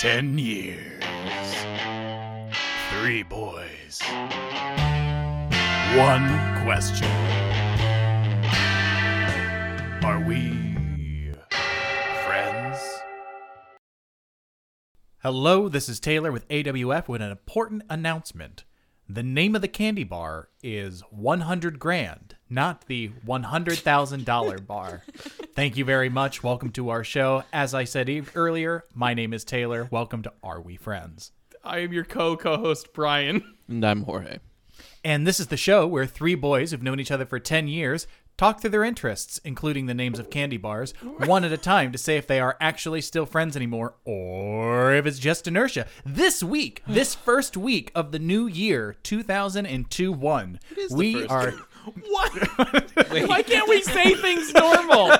Ten years. Three boys. One question. Are we friends? Hello, this is Taylor with AWF with an important announcement. The name of the candy bar is 100 grand, not the $100,000 bar. Thank you very much. Welcome to our show. As I said earlier, my name is Taylor. Welcome to Are We Friends? I am your co-co-host Brian. And I'm Jorge. And this is the show where three boys who've known each other for 10 years talk through their interests, including the names of candy bars, one at a time to say if they are actually still friends anymore or if it's just inertia. This week, this first week of the new year, 2002 1, we are. Week. What? Why can't we say things normal?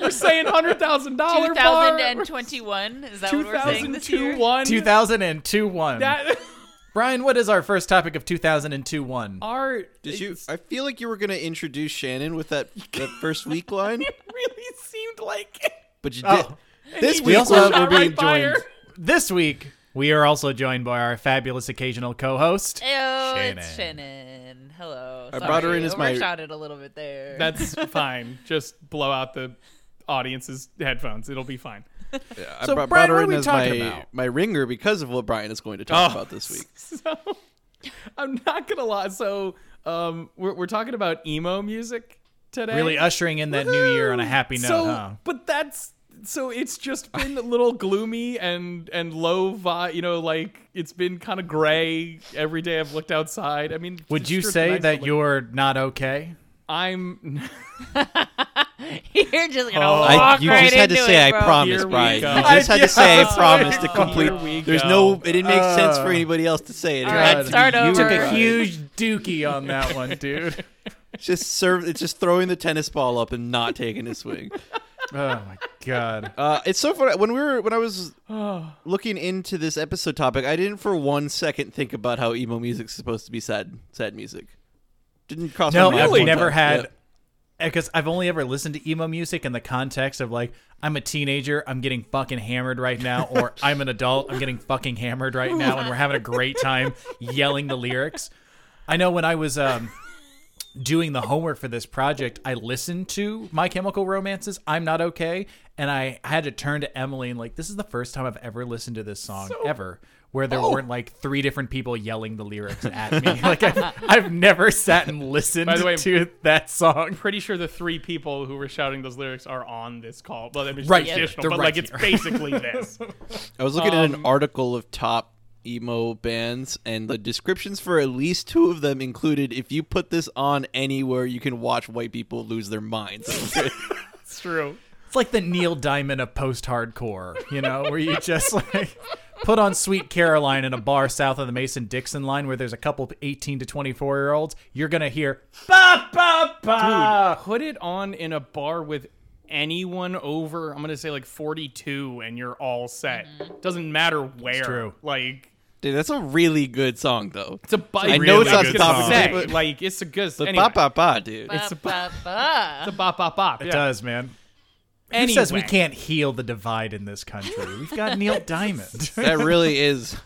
we're saying hundred thousand dollar. Two thousand and twenty-one. is that what we're saying this year? 2002 one. 2002 1. That Brian, what is our first topic of 2002 1? are Did you? I feel like you were gonna introduce Shannon with that, that first week line, It really seemed like it. but you oh. did. Oh. This he week also we're, have- we're being joined. her. This week, we are also joined by our fabulous occasional co host. Ew, Shannon. it's Shannon. Hello. I brought her in as my- overshot it a little bit there. That's fine. Just blow out the audience's headphones. It'll be fine. Yeah, I So, brought, Brian, brought her what are in we as my talking about? my ringer because of what Brian is going to talk Oh. about this week. So I'm not gonna lie. So um, we're we're talking about emo music today. Really ushering in that new year on a happy note, so, huh? But that's so it's just been a little gloomy and and low vibe. You know, like it's been kind of gray every day. I've looked outside. I mean, Would you say nice, that but, you're not okay? I'm? You're just gonna Oh. walk I, you right just had to say it, I bro. promise, Here we Brian. go. You just had to say I I promise to complete. There's no. It didn't make sense for Uh, anybody else to say it. It All right, to start be you, over. Took a huge dookie on that one, dude. Just serve. It's just throwing the tennis ball up and not taking a swing. Oh my god. Uh, it's so funny when we were when I was looking into this episode topic. I didn't for one second think about how emo music's supposed to be sad, sad music. Didn't cross No, my mind. No, I've never time. had Yeah. because I've only ever listened to emo music in the context of like I'm a teenager, I'm getting fucking hammered right now, or I'm an adult, I'm getting fucking hammered right now, and we're having a great time yelling the lyrics. I know when I was um, doing the homework for this project, I listened to My Chemical Romances, I'm Not Okay, and I had to turn to Emily and like, this is the first time I've ever listened to this song ever. Where there weren't like three different people yelling the lyrics at me. Like I've, I've never sat and listened By the way- to that song. Pretty sure the three people who were shouting those lyrics are on this call. Well, I mean, it's Right, additional, they're but right like it's basically this. I was looking at an Um, article of top emo bands, and the descriptions for at least two of them included: if you put this on anywhere, you can watch white people lose their minds. It's true. It's like the Neil Diamond of post-hardcore, you know, where you just like put on Sweet Caroline in a bar south of the Mason Dixon line where there's a couple 18 to 24 year olds. You're gonna hear ba ba ba. Put it on in a bar with anyone over, I'm going to say like 42, and you're all set. Mm-hmm. Doesn't matter where. It's true. Like, Dude, that's a really good song, though. it's a bu- I know it's not good the topic song. today, but- like it's a good. But anyway, ba ba ba, dude. Ba, It's a- ba, ba. It's a bop bop bop. It yeah. does, man. Who Anyway. says we can't heal the divide in this country? We've got Neil Diamond. that really is.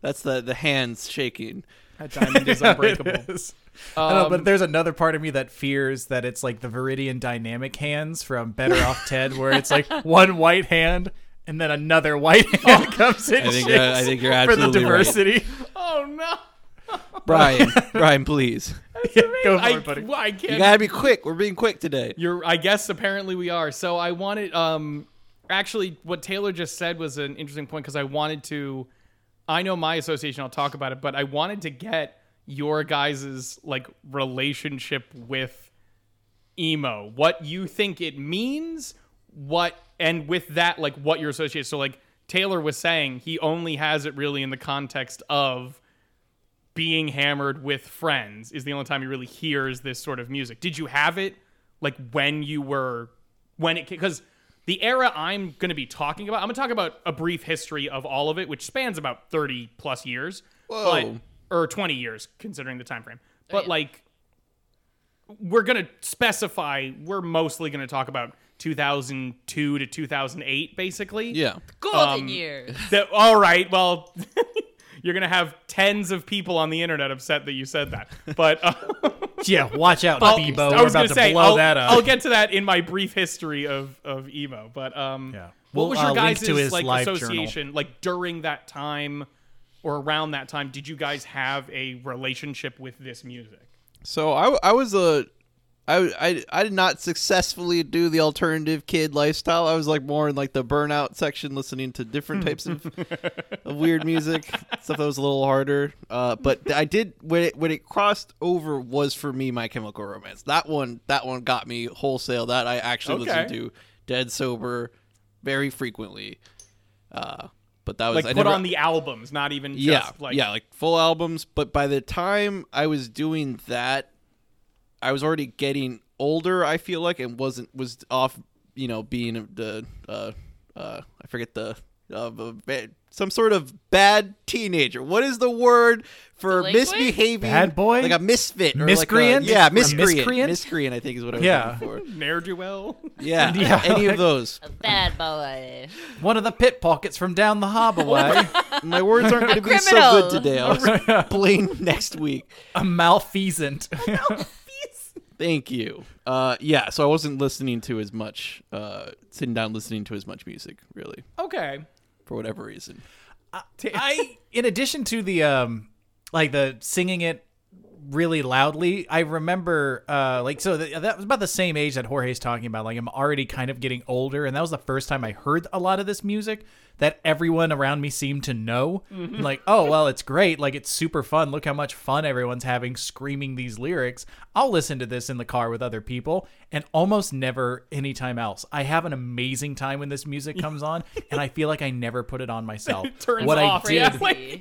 That's the the hands shaking. That diamond is unbreakable. It is. I know, but Um, there's another part of me that fears that it's like the Veridian dynamic hands from Better Off Ted, where it's like one white hand and then another white hand comes in. I think shakes you're- I think you're for the absolutely right. diversity. Oh no! Brian, Brian, please. Go for I, it, buddy. well, I can't. You gotta be quick. We're being quick today. You're. I guess apparently we are. So I wanted. Um, actually, what Taylor just said was an interesting point because I wanted to. I know my association. I'll talk about it, but I wanted to get your guys's like relationship with emo. What you think it means? What and with that, like what your association. So like Taylor was saying, he only has it really in the context of being hammered with friends is the only time he really hears this sort of music. Did you have it like when you were when it because the era I'm going to be talking about, I'm going to talk about a brief history of all of it, which spans about 30 plus years, Whoa. but or 20 years considering the time frame. But yeah. like we're going to specify we're mostly going to talk about 2002 to 2008, basically. Yeah. Golden Um, years. That, all right, well, you're gonna have tens of people on the internet upset that you said that. But uh, Yeah, watch out, I'll- Bebo. I We're was about gonna say blow I'll, that up. I'll get to that in my brief history of of emo. But um, Yeah. what We'll, was your uh, guys' to his like live journal. association like during that time or around that time? Did you guys have a relationship with this music? So I, I was a I, I I did not successfully do the alternative kid lifestyle. I was like more in like the burnout section, listening to different types of, of weird music, stuff that was a little harder. Uh, but I did when it when it crossed over was for me My Chemical Romance. That one that one got me wholesale. That I actually Okay. listened to dead sober very frequently. Uh, but that was Like I put never, on the albums, not even just yeah, like yeah, like full albums. But by the time I was doing that, I was already getting older. I feel like and wasn't was off. You know, being the uh, uh, I forget the uh, uh, some sort of bad teenager. What is the word for Delinquent? misbehaving? Bad boy? like a misfit, or Miscreant? Like a, yeah, miscreant. miscreant? Miscreant, I think is what I was Yeah. looking for. ne'er do well. Yeah, Yeah. any of those. A bad boy. One of the pit pockets from down the hobbleway. My words aren't going to be so good today. I'll explain next week. a malfeasant. Thank you. Uh, yeah, so I wasn't listening to as much, uh, sitting down listening to as much music, really, Okay. for whatever reason. I, in addition to the um, like the singing it really loudly, I remember uh, like so th- that was about the same age that Jorge's talking about. Like I'm already kind of getting older, and that was the first time I heard a lot of this music that everyone around me seemed to know. Like, oh well, it's great. Like it's super fun. Look how much fun everyone's having screaming these lyrics. I'll listen to this in the car with other people, and almost never anytime else. I have an amazing time when this music comes on, and I feel like I never put it on myself. Turns what off. I did, yeah,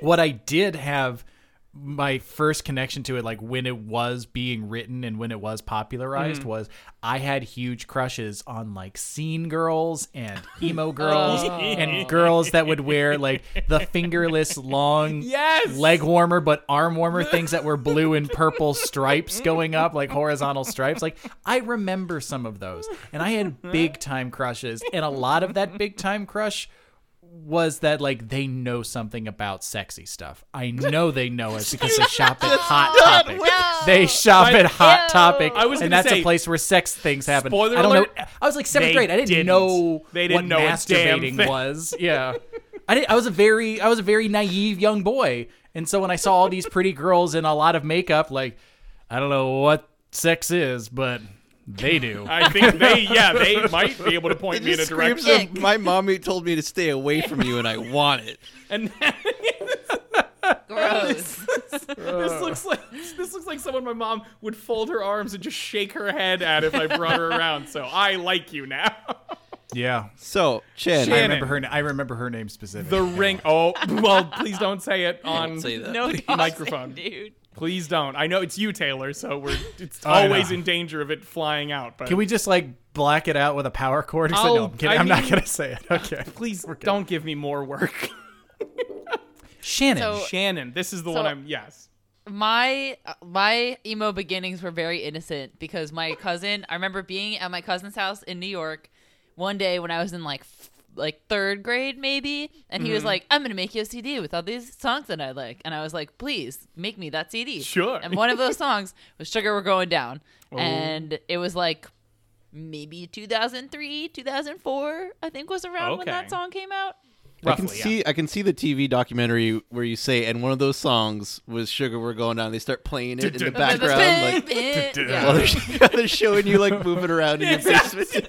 what I did have my first connection to it like when it was being written and when it was popularized mm. was I had huge crushes on like scene girls and emo oh. girls and girls that would wear like the fingerless long Yes! leg warmer but arm warmer things that were blue and purple stripes going up like horizontal stripes. Like I remember some of those and I had big time crushes and a lot of that big time crush was that like they know something about sexy stuff. I know they know it because they shop at Hot Topic. No. They shop I- at Hot Ew. Topic, I was and that's say, a place where sex things happen. spoiler I don't alert, know. I was like seventh grade. I didn't, didn't. know They didn't what know a masturbating was. Yeah, I did. I was a very, I was a very naive young boy, and so when I saw all these pretty girls in a lot of makeup, like I don't know what sex is, but they do. I think they, yeah, they might be able to point It me in a direction. of, my mommy told me to stay away from you, and I want it. And Gross. this looks like this looks like someone my mom would fold her arms and just shake her head at if I brought her around. So I like you now. yeah, So, Chan, I remember her. I remember her name specifically. The ring. Oh, well, please don't say it on. say that. No Microphone. dude. Please don't. I know it's you, Taylor. So we're it's I always know. in danger of it flying out. But Can we just like black it out with a power cord? or? No, I'll- I'm kidding. I I'm not mean- gonna say it. Okay. please don't give me more work. Shannon. So- Shannon, this is the So- one I'm. Yes. my my emo beginnings were very innocent because my cousin i remember being at my cousin's house in new york one day when i was in like f- like third grade maybe and he was like i'm gonna make you a cd with all these songs that i like and i was like please make me that cd Sure. and one of those songs was sugar we're going down and it was like maybe 2003 2004 i think was around when that song came out I can Roughly, yeah. see I can see the TV documentary where you say, and one of those songs was "Sugar We're Going Down." They start playing it in the background, like Yeah. while they're, they're showing you like moving around in your basement.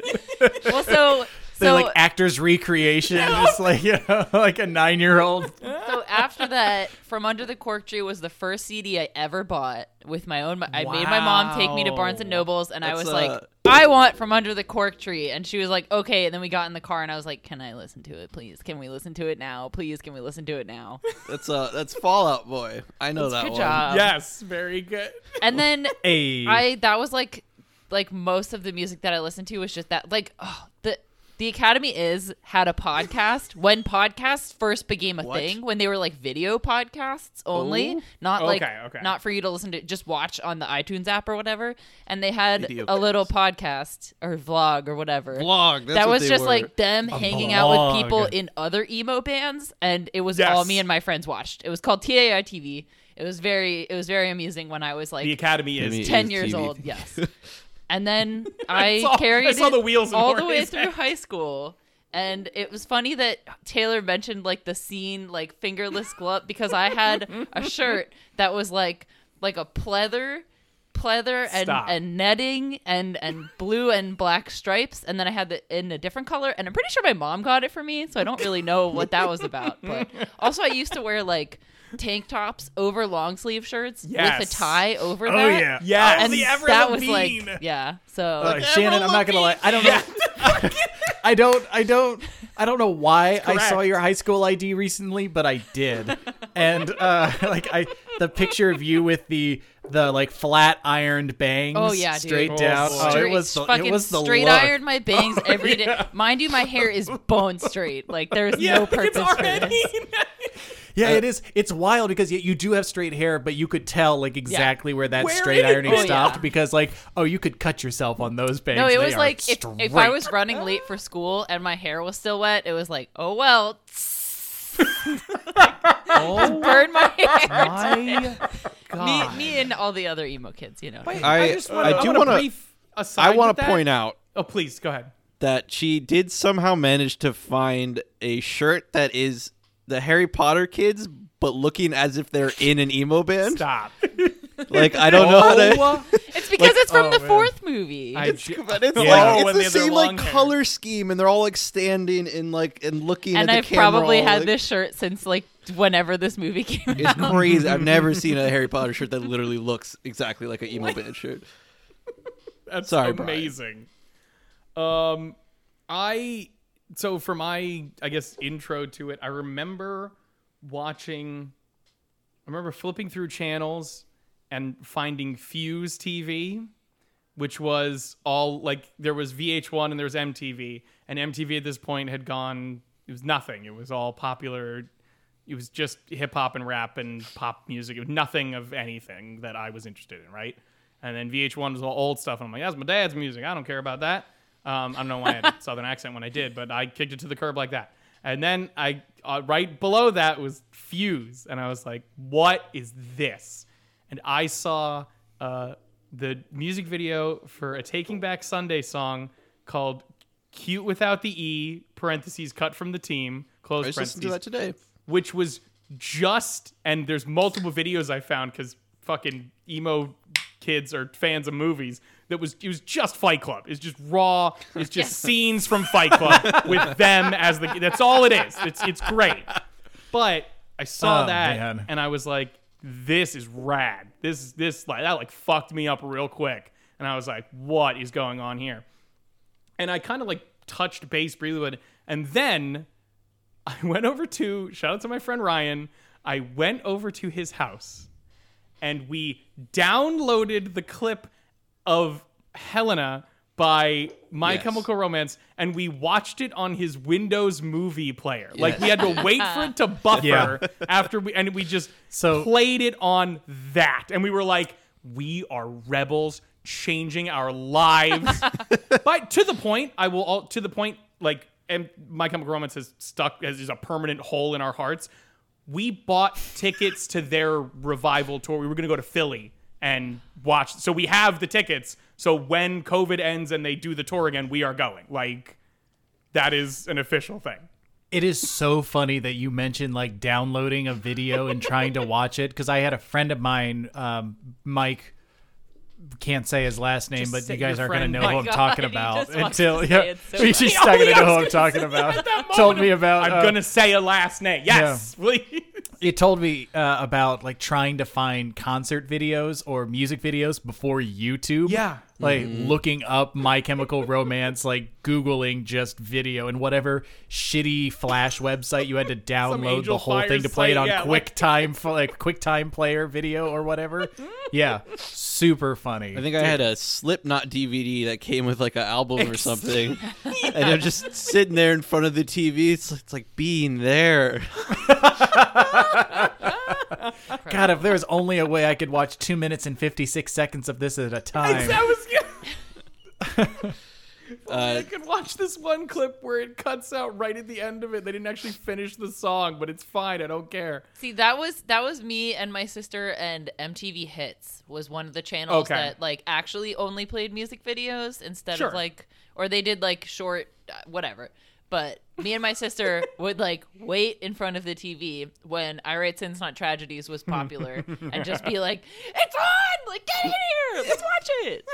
well so They're so like actors recreation, just like you know, like a nine year old. So after that, From Under the Cork Tree was the first CD I ever bought with my own. I made my mom take me to Barnes and Nobles, and I was uh, like, "I want From Under the Cork Tree," and she was like, "Okay." And then we got in the car, and I was like, "Can I listen to it, please? Can we listen to it now, please? Can we listen to it now?" That's uh that's Fall Out Boy. I know that Good one. job. yes. Very good. And then Hey, I that was like like most of the music that I listened to was just that like oh the the Academy is had a podcast when podcasts first became a What? thing when they were like video podcasts only, Ooh. not oh, like Okay, okay. not for you to listen to just watch on the iTunes app or whatever. And they had Video a little podcast or vlog or whatever. Vlog. That's that what was they just were. like them hanging out with people in other emo bands, and it was Yes. all me and my friends watched. It was called TAI TV. It was very it was very amusing when I was like the Academy is ten is years old. Yes. And then I saw- I carried saw it the wheels all the way through head. high school. And it was funny that Taylor mentioned like the scene like fingerless glove because I had a shirt that was like like a pleather pleather and, Stop. and netting and and blue and black stripes and then I had it in a different color and I'm pretty sure my mom got it for me so I don't really know what that was about but also I used to wear like tank tops over long sleeve shirts with a tie over Oh that yeah, Yes. Oh, and the Avril that was Lavigne. like yeah so Uh, Shannon, I'm not gonna lie. I don't know. I don't. I don't. I don't know why I saw your high school ID recently, but I did. And uh, like I, the picture of you with the the like flat ironed bangs. Oh, yeah, dude. straight Oh, down. Oh, it straight, was the fucking it was the straight look. ironed my bangs oh, every day. Mind you, my hair is bone straight. Like there's yeah, no purpose it's for this. Yeah, it is. It's wild because you, you do have straight hair, but you could tell like exactly where that Where straight it is. ironing Oh, stopped yeah. because like oh you could cut yourself on those bangs. No, it They was like if, if I was running late for school and my hair was still wet, it was like, oh well, oh burn my hair. my me, me and all the other emo kids, you know. I- just I I'm do gonna wanna- brief aside I want to point out Oh, please go ahead. that she did somehow manage to find a shirt that is the Harry Potter kids, but looking as if they're in an emo band. Stop. Like I don't know how to. It's because it's from oh, the man. fourth movie. I It's, ju- but it's Yeah. like Oh, when they it's the have same like hair. color scheme, and they're all like standing and like and looking and at the I've camera. probably all, had like- this shirt since like whenever this movie came It's out. It's crazy. I've never seen a Harry Potter shirt that literally looks exactly like an emo band shirt. That's Sorry, Brian. amazing. Um, I so for my I guess intro to it, I remember watching. I remember flipping through channels and finding Fuse TV, which was all like there was VH1 and there was MTV, and MTV at this point had gone. It was nothing. It was all popular. It was just hip hop and rap and pop music. It was nothing of anything that I was interested in, right? And then VH1 was all old stuff. And I'm like, that's my dad's music. I don't care about that. Um, I don't know why I had a southern accent when I did, but I kicked it to the curb like that. And then I, uh, right below that was Fuse, and I was like, what is this? And I saw uh, the music video for a Taking Back Sunday song called "Cute Without the E" (parentheses cut from the team) close I just listened to that today. Which was just and there's multiple videos I found because fucking emo kids are fans of movies. That was it was just Fight Club. It's just raw. It's just Yes. scenes from Fight Club with them as the. That's all it is. It's it's great. But I saw Oh, that man. and I was like, this is rad. This this like that like fucked me up real quick. And I was like, what is going on here? And I kind of like touched base briefly with it. And then I went over to shout out to my friend Ryan. I went over to his house and we downloaded the clip of Helena by My Yes. Chemical Romance and we watched it on his Windows movie player. Like we had to wait for it to buffer Yeah. after we and we just So- played it on that. And we were like, we are rebels changing our lives. but to the point, I will all to the point like and My Chemical Romance has stuck as is a permanent hole in our hearts. We bought tickets to their revival tour. We were going to go to Philly and watch. So we have the tickets. So when COVID ends and they do the tour again, we are going. Like that is an official thing. It is so funny that you mentioned like downloading a video and trying to watch it because I had a friend of mine, um, Mike. Can't say his last name, Just but you guys aren't going to know who I'm God, talking about until to yeah, so he's just not going to Oh, know who I'm talking about. Told me about. I'm uh, gonna say a last name. Yes, please. it told me uh, about like trying to find concert videos or music videos before YouTube. Yeah. Like mm-hmm. looking up My Chemical Romance, like googling just video and whatever shitty Flash website you had to download the whole Fire thing to play it on yeah, QuickTime, like QuickTime Player video or whatever. Yeah, super funny. I think I had a Slipknot DVD that came with like an album or something, and I'm just sitting there in front of the TV. It's, it's like being there. God, if there was only a way I could watch two minutes and fifty six seconds of this at a time. That was good. Uh, I could watch this one clip where it cuts out right at the end of it. They didn't actually finish the song, but it's fine. I don't care. See, that was that was me and my sister and MTV Hits was one of the channels Okay. that like actually only played music videos instead Sure. of like or they did like short uh, whatever. But me and my sister would like wait in front of the TV when I Write Sins Not Tragedies was popular and just be like, "It's on! Like get in here! Let's watch it!"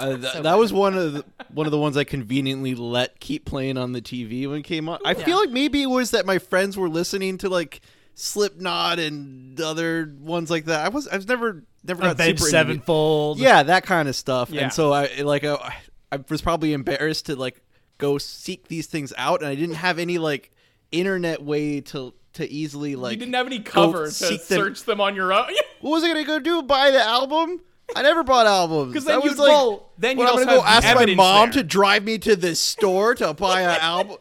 Uh, th- So that was one of the, one of the ones I conveniently let keep playing on the TV when it came on. I feel like maybe it was that my friends were listening to like Slipknot and other ones like that. I was I was never never got Avenged super into Sevenfold. Yeah, that kind of stuff. Yeah. And so I like I, I was probably embarrassed to like go seek these things out, and I didn't have any like internet way to to easily like. you didn't have any go cover to seek them- search them on your own. What was I gonna go do? Buy the album? I never bought albums. 'Cause then That was you'd- like, well, then you'd I'm gonna go ask my mom there. to drive me to this store to buy an album.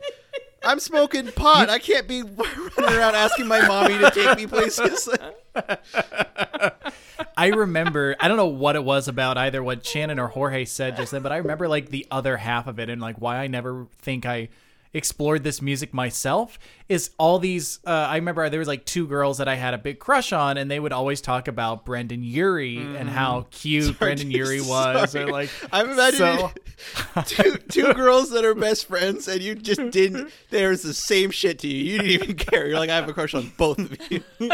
I'm smoking pot. I can't be running around asking my mommy to take me places. I remember I don't know what it was about either what Shannon or Jorge said just then, but I remember like the other half of it and like why I never think I explored this music myself is all these uh, I remember there was like two girls that I had a big crush on and they would always talk about Brendon Urie and how cute Brendon Urie was Sorry. or like I'm imagining so two two girls that are best friends, and you just didn't. There's the same shit to you. You didn't even care. You're like, I have a crush on both of you.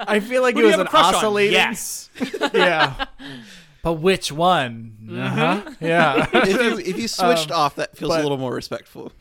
I feel like Who it was an a crush on? oscillating Yes. yeah. But which one? Uh-huh. Yeah. If you if you switched off, that feels but- a little more respectful.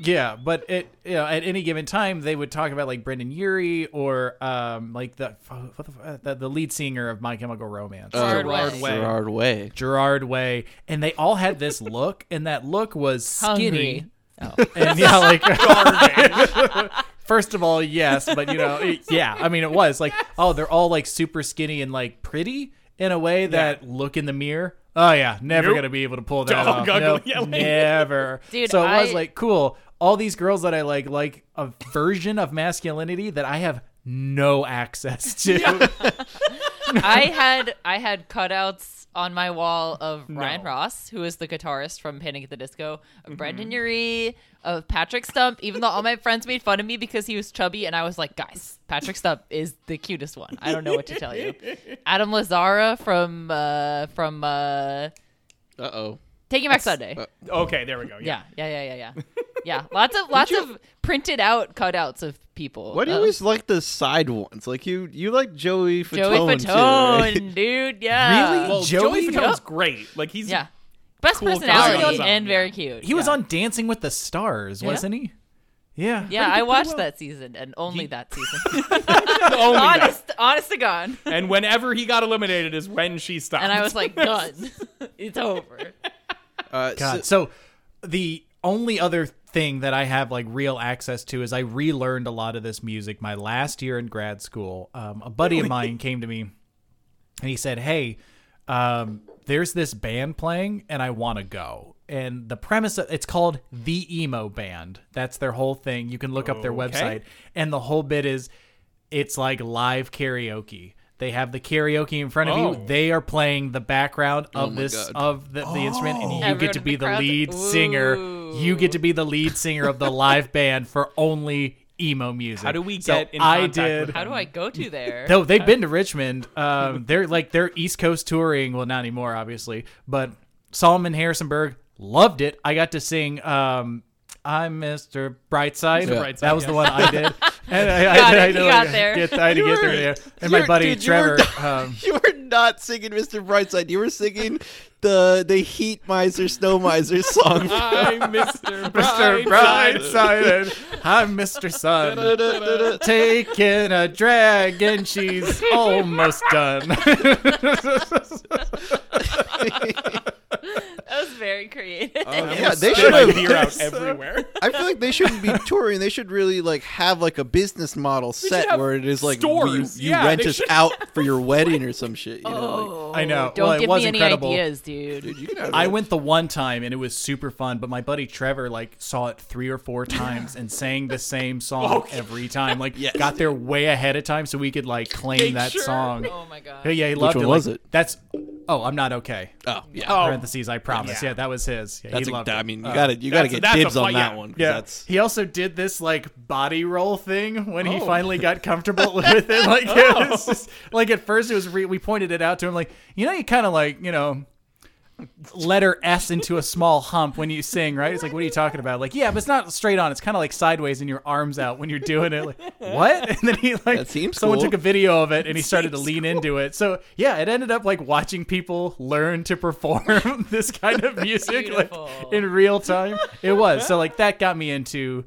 Yeah, but it you know at any given time they would talk about like Brendon Urie or um like the what the, the, the lead singer of My Chemical Romance. Gerard Gerard Way. Way. Gerard Way. Gerard Way, and they all had this look, and that look was skinny. Hungry. And yeah, like first of all, yes, but you know, it- yeah, I mean, it was like, oh, they're all like super skinny and like pretty in a way that look in the mirror. Oh yeah, never Nope. gonna be able to pull that Dog off. ugly, Nope, never. Dude, so it was like cool. All these girls that I like, like a version of masculinity that I have no access to. I had I had cutouts on my wall of Ryan Ross, who is the guitarist from Panic at the Disco, of Brendon Urie, of Patrick Stump. Even though all my friends made fun of me because he was chubby, and I was like, guys, Patrick Stump is the cutest one. I don't know what to tell you. Adam Lazzara from uh, from uh, Uh oh. Taking Back Sunday. Uh, okay, there we go. yeah, yeah, yeah, yeah, yeah. yeah, lots of lots of printed out cutouts of people. Why do you of always like the side ones? Like you, you like Joey Fatone Joey too, Fatone, right? dude? Yeah, Really? Well, Joey- Joey Fatone's great. Like he's Yeah. Best Cool personality costume. and very cute. He was Yeah. on Dancing with the Stars, Yeah. wasn't he? Yeah. Yeah, I watched that season and only that season. only that. honest, honest to God. And whenever he got eliminated is when she stopped. And I was like, done. it's over. Uh, God. so- So the only other thing that I have like real access to is I relearned a lot of this music my last year in grad school. Um, a buddy of mine came to me and he said, "Hey, um, there's this band playing and I want to go." And the premise of, it's called the emo band. That's their whole thing. You can look up their Okay. website and the whole bit is it's like live karaoke. They have the karaoke in front of Oh. you. They are playing the background of my this God. of the, the instrument, and you Everyone get to be the the crowd- lead singer. You get to be the lead singer of the live band for only emo music. How do we So get in I contact did. with How do I go to there? No, they've been to Richmond. Um, they're like they're East Coast touring. Well, not anymore, obviously. But Solomon Harrisonburg loved it. I got to sing. Um, I'm Mr. Brightside. Mr. Brightside, that was the one I did. And I, Got I, it, I, you I, got there. Get, I had to You get were- there. And you my were- buddy dude, you were Um, you were not singing Mr. Brightside. You were singing the the Heat Miser Snow Miser song. I'm Mr. Mr. Brightside. Brightside. I'm Mr. Sun. Taking a drag and she's almost done. That was very creative. Oh, yeah, they should my have. beer out everywhere. I feel like they shouldn't be touring. They should really like have like a business model should set where it is like stores. you, you Yeah, rent they us should out for your wedding or some shit. You know, oh, I know. Don't Well, it give was me any incredible. ideas, dude. like, you can have I that. went the one time and it was super fun, but my buddy Trevor like saw it three or four times and sang the same song every time. Like Yes. got there way ahead of time so we could like claim Make that sure. song. Oh my god. Yeah, yeah, he loved one it. was Like, it? That's oh, I'm not okay. Oh yeah. Oh, Parentheses, I promise. yeah. That was his. Yeah, that's he a, loved I mean, you Uh, gotta you gotta get that's a dibs on that one. Yeah. That's He also did this like body roll thing when he Oh. finally got comfortable with it. Like it was just like at first it was re- we pointed it out to him like you know you kind of like you know letter S into a small hump when you sing, right? It's like, what are you talking about? Like, yeah, but it's not straight on. It's kind of like sideways and your arms out when you're doing it. Like, what? And then he like, That seems someone cool. took a video of it and he started to lean into it. So yeah, it ended up like watching people learn to perform this kind of music like in real time. It was so like that got me into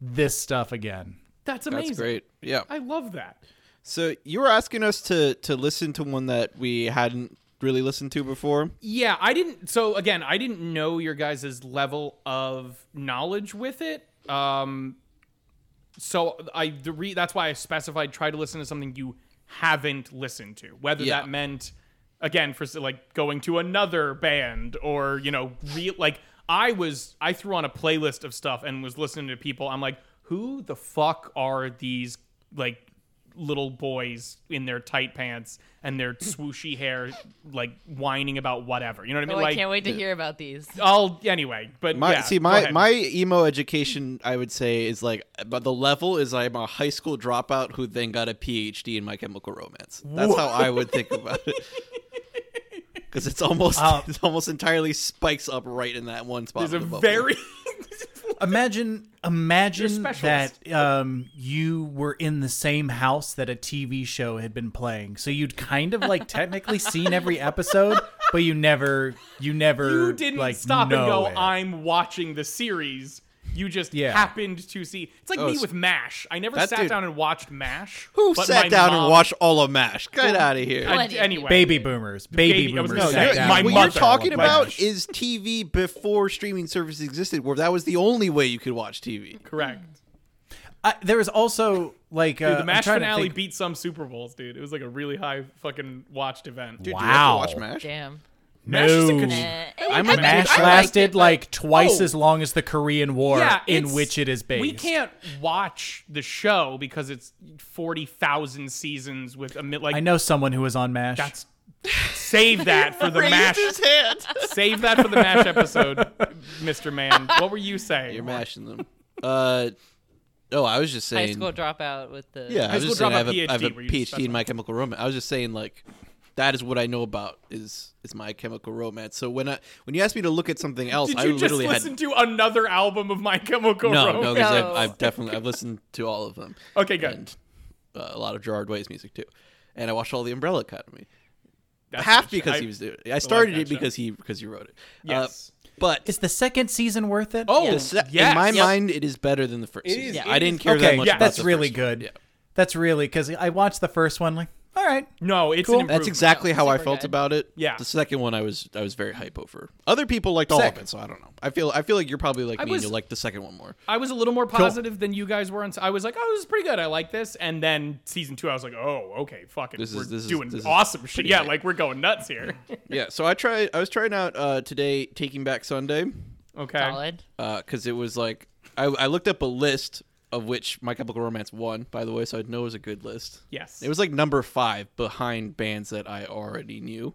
this stuff again. That's amazing. that's great. Yeah. I love that. So you were asking us to to listen to one that we hadn't really listened to before. Yeah, I didn't. So again, I didn't know your guys' level of knowledge with it. Um, so I the re, that's why I specified try to listen to something you haven't listened to, whether Yeah. that meant again for like going to another band or you know re, like I was I threw on a playlist of stuff and was listening to people. I'm like, who the fuck are these like little boys in their tight pants and their swooshy hair, like whining about whatever. You know what I mean? Oh, like, I can't wait to hear about these. I'll anyway. But My yeah, see my my emo education I would say is like but the level is I'm a high school dropout who then got a PhD in My Chemical Romance. That's how I would think about it. Because it's almost Uh, it's almost entirely spikes up right in that one spot. there's a the very Imagine, imagine that um, you were in the same house that a TV show had been playing, so you'd kind of like technically seen every episode, but you never, you never, you didn't like, stop and know go. it. I'm watching the series. You just Yeah. happened to see. It's like Oh, me s- with Mash. I never sat dude- down and watched Mash. Who but sat my down and watched all of Mash? Get out of here. I- anyway, Baby boomers, baby, Baby- boomers. gonna sat down my what mother- you're watched all of talking about gosh. is TV before streaming services existed, where that was the only way you could watch TV. correct. I, there was also like uh, Dude, the Mash finale beat some Super Bowls, dude. It was like a really high fucking watched event. Dude, Wow. do you have to watch Mash? Damn. Mash is a No. I'm a Mash it. I liked lasted it, like twice Oh. as long as the Korean War yeah, in which it is based. We can't watch the show because it's forty thousand seasons with a mi- like. I know someone who was on Mash. That's save that for the Mash. hand. Save that for the Mash episode, Mister Man. What were you saying? You're mashing them. Uh, oh, I was just saying. High saying. school dropout with the Yeah, I was just saying I have, a, I have a PhD, where you just PhD in My Chemical Romance. I was just saying like that is what I know about is is My Chemical Romance. So when I when you asked me to look at something else, Did I you just literally listen had to another album of My Chemical no, Romance? no, because No. I've, I've definitely I've listened to all of them Okay, good. and uh, a lot of Gerard Way's music too, and I watched all the Umbrella Academy. That's Half because I- he was doing it. I started that it show. because he because he wrote it. Yes. Uh, but Is the second season worth it? Oh, the se- yes. in my Yep. mind, it is better than the first It season. is- Yeah, I didn't care okay, that much. yeah, about that's the really first one. good. Yeah. That's really because I watched the first one. Like, all right, No, it's Cool. an That's improvement. exactly how I felt good. about it. Yeah. The second one I was I was very hype over. Other people liked all Sick. of it, so I don't know. I feel I feel like you're probably like I me was- and you like the second one more. I was a little more positive than you guys were. And I was like, oh, this is pretty good. I like this. And then season two, I was like, oh, okay, fucking. This is- we're this is- doing this is awesome shit. Yeah, hype. like we're going nuts here. Yeah, so I tried I was trying out uh today Taking Back Sunday okay. Solid. uh cuz it was like I I looked up a list of which My Chemical Romance won, by the way, so I'd know it was a good list. Yes. It was like number 5 behind bands that I already knew.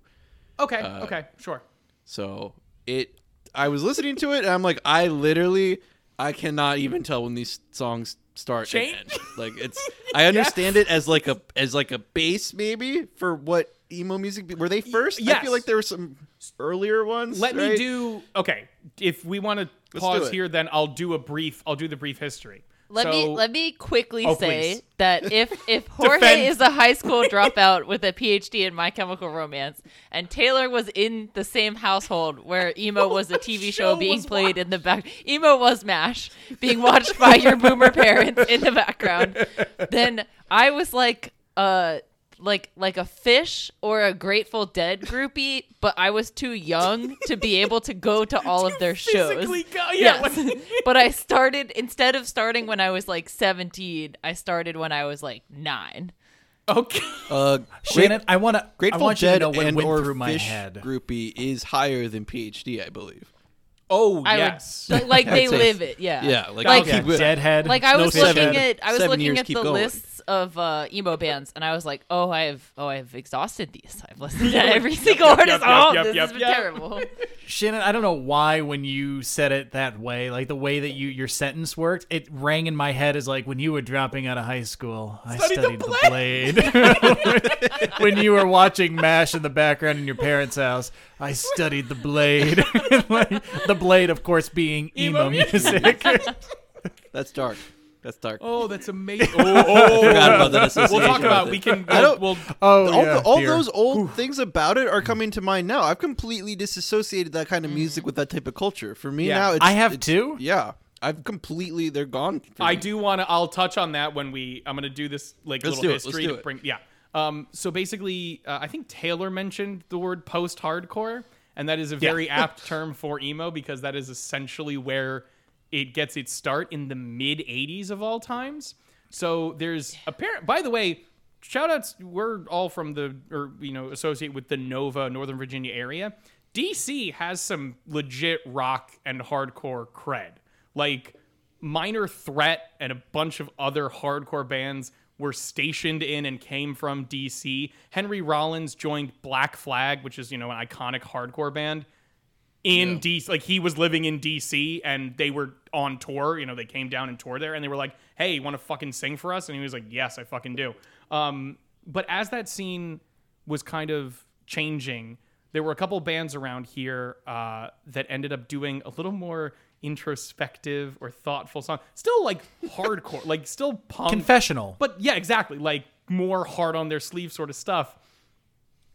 okay. uh, okay. Sure. So it, I was listening to it, and I'm like, I literally, I cannot even tell when these songs start. and Change? end. Like it's, I understand it as like a as like a base maybe for what emo music be- were they first? Yes. I feel like there were some earlier ones. Let me do. Okay. If we want to pause here, then I'll do a brief. I'll do the brief history. Let So- me let me quickly Oh, say please. that if if Jorge Defend. is a high school dropout with a PhD in My Chemical Romance, and Taylor was in the same household where emo was a TV show being played in the back, emo was Mash being watched by your boomer parents in the background, then I was like a like like a Phish or a Grateful Dead groupie, but I was too young to be able to go to all of their shows. go- yeah, Yes. but I started instead of starting when I was like 17, I started when I was like 9. Okay. Uh, Shannon, I want to. I Grateful want you to Dead know and went or through my Phish head. groupie is higher than PhD, I believe. Oh I yes. would like they say- live it, yeah. Yeah, like, Like- Yeah, keep Deadhead. Like I was Phish looking head. at I was Seven looking at the going. lists of uh, emo bands, and I was like, oh, I've oh I've exhausted these. I've listened to every single yep, artist. yep, oh, yep, this yep, has been yep. terrible. Shannon, I don't know why when you said it that way, like the way that you your sentence worked, it rang in my head as like when you were dropping out of high school. I Studied the studied the blade. when you were watching Mash in the background in your parents' house, I studied the blade. Like, the blade, of course, being emo, Emo music. That's dark. That's dark. Oh, that's amazing. Oh, oh. Forgot about that We'll talk about. with We it. can. I don't- We'll, oh, all, yeah, the, all those old things about it are coming to mind now. I've completely disassociated that kind of music with that type of culture. For me Yeah. now, it's, I have it's- too. Yeah, I've completely. They're gone. I me. do want to. I'll touch on that when we. I'm going to do this like Let's little do it, let's history do to it. bring. Yeah. Um. So basically, uh, I think Taylor mentioned the word post-hardcore, and that is a very apt term for emo because that is essentially where it gets its start in the mid '80s of all times. So there's apparent. By the way. Shout outs, we're all from the, or, you know, associate with the Nova, Northern Virginia area. DC has some legit rock and hardcore cred. Like, Minor Threat and a bunch of other hardcore bands were stationed in and came from DC. Henry Rollins joined Black Flag, which is, you know, an iconic hardcore band in DC. Like he was living in DC and they were on tour. You know, they came down and toured there and they were like, hey, you want to fucking sing for us? And he was like, yes, I fucking do. Um, but as that scene was kind of changing, there were a couple bands around here uh, that ended up doing a little more introspective or thoughtful song. Still like hardcore, like still punk. Confessional. But yeah, exactly. Like more hard on their sleeve sort of stuff.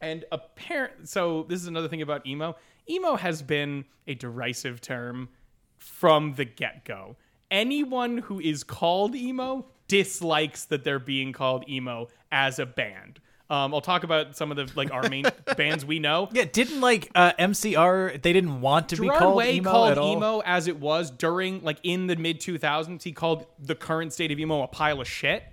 And apparent so this is another thing about emo. Emo has been a derisive term from the get-go. Anyone who is called emo dislikes that they're being called emo as a band. Um, I'll talk about some of the like our main bands we know. yeah, didn't like uh, MCR? They didn't want to be called Way emo called at all. emo as it was during like in the mid 2000s. He called the current state of emo a pile of shit.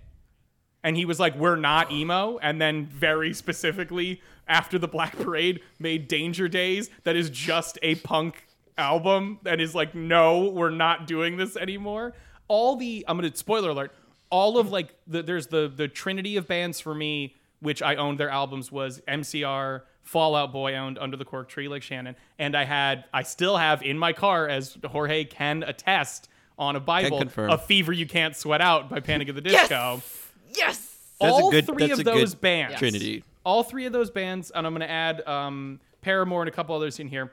And he was like, "We're not emo." And then very specifically after the Black Parade made Danger Days that is just a punk album that is like, "No, we're not doing this anymore." All the I'm going to spoiler alert, all of like the there's the the trinity of bands for me which I owned their albums was MCR, Fall Out Boy owned Under the Cork Tree like Shannon, and I had I still have in my car as Jorge can attest on a Bible a fever you can't sweat out by Panic at the Disco. yes. That's a all good- three that's of a good those bands, Trinity. all three of those bands, and I'm going to add um, Paramore and a couple others in here,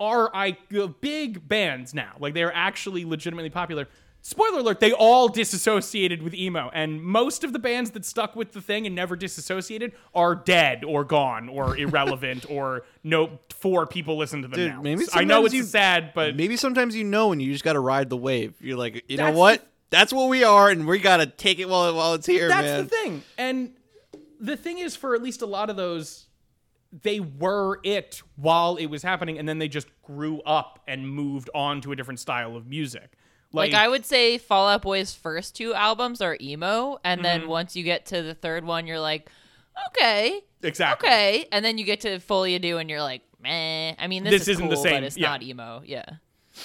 are I big bands now. Like they're actually legitimately popular. Spoiler alert, they all disassociated with emo, and most of the bands that stuck with the thing and never disassociated are dead or gone or irrelevant or no four people listen to them Dude, now. maybe I know sometimes it's you- sad, but Maybe sometimes you know and you just got to ride the wave. You're like, you know what? the- That's what we are, and we got to take it while while it's here, That's man. the thing. And the thing is, for at least a lot of those, they were it while it was happening, and then they just grew up and moved on to a different style of music. Like I would say Fall Out Boy's first two albums are emo and Mm-hmm. then once you get to the third one you're like okay exactly. okay and then you get to Folie à Deux, and you're like meh I mean this, This is isn't the same, but it's yeah. not emo yeah I,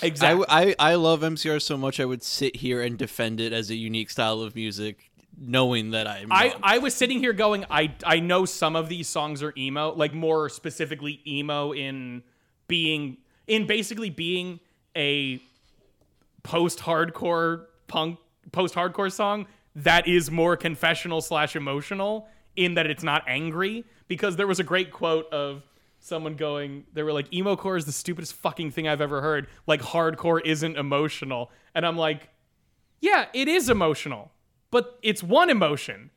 Exactly. I I love MCR so much I would sit here and defend it as a unique style of music, knowing that I'm. I, wrong. I was sitting here going, I I know some of these songs are emo, like more specifically emo in being in basically being a post hardcore punk post hardcore song that is more confessional slash emotional in that it's not angry. Because there was a great quote of someone going, they were like, emo core is the stupidest fucking thing I've ever heard. Like hardcore isn't emotional. And I'm like, yeah, it is emotional, but it's one emotion.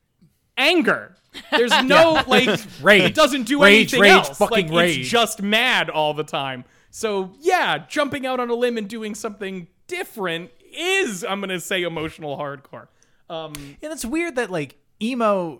Anger. There's no like Rage. It doesn't do Rage, anything rage, else. fucking like rage. it's just mad all the time. So yeah, jumping out on a limb and doing something different is I'm gonna say emotional hardcore. Um, And it's weird that like emo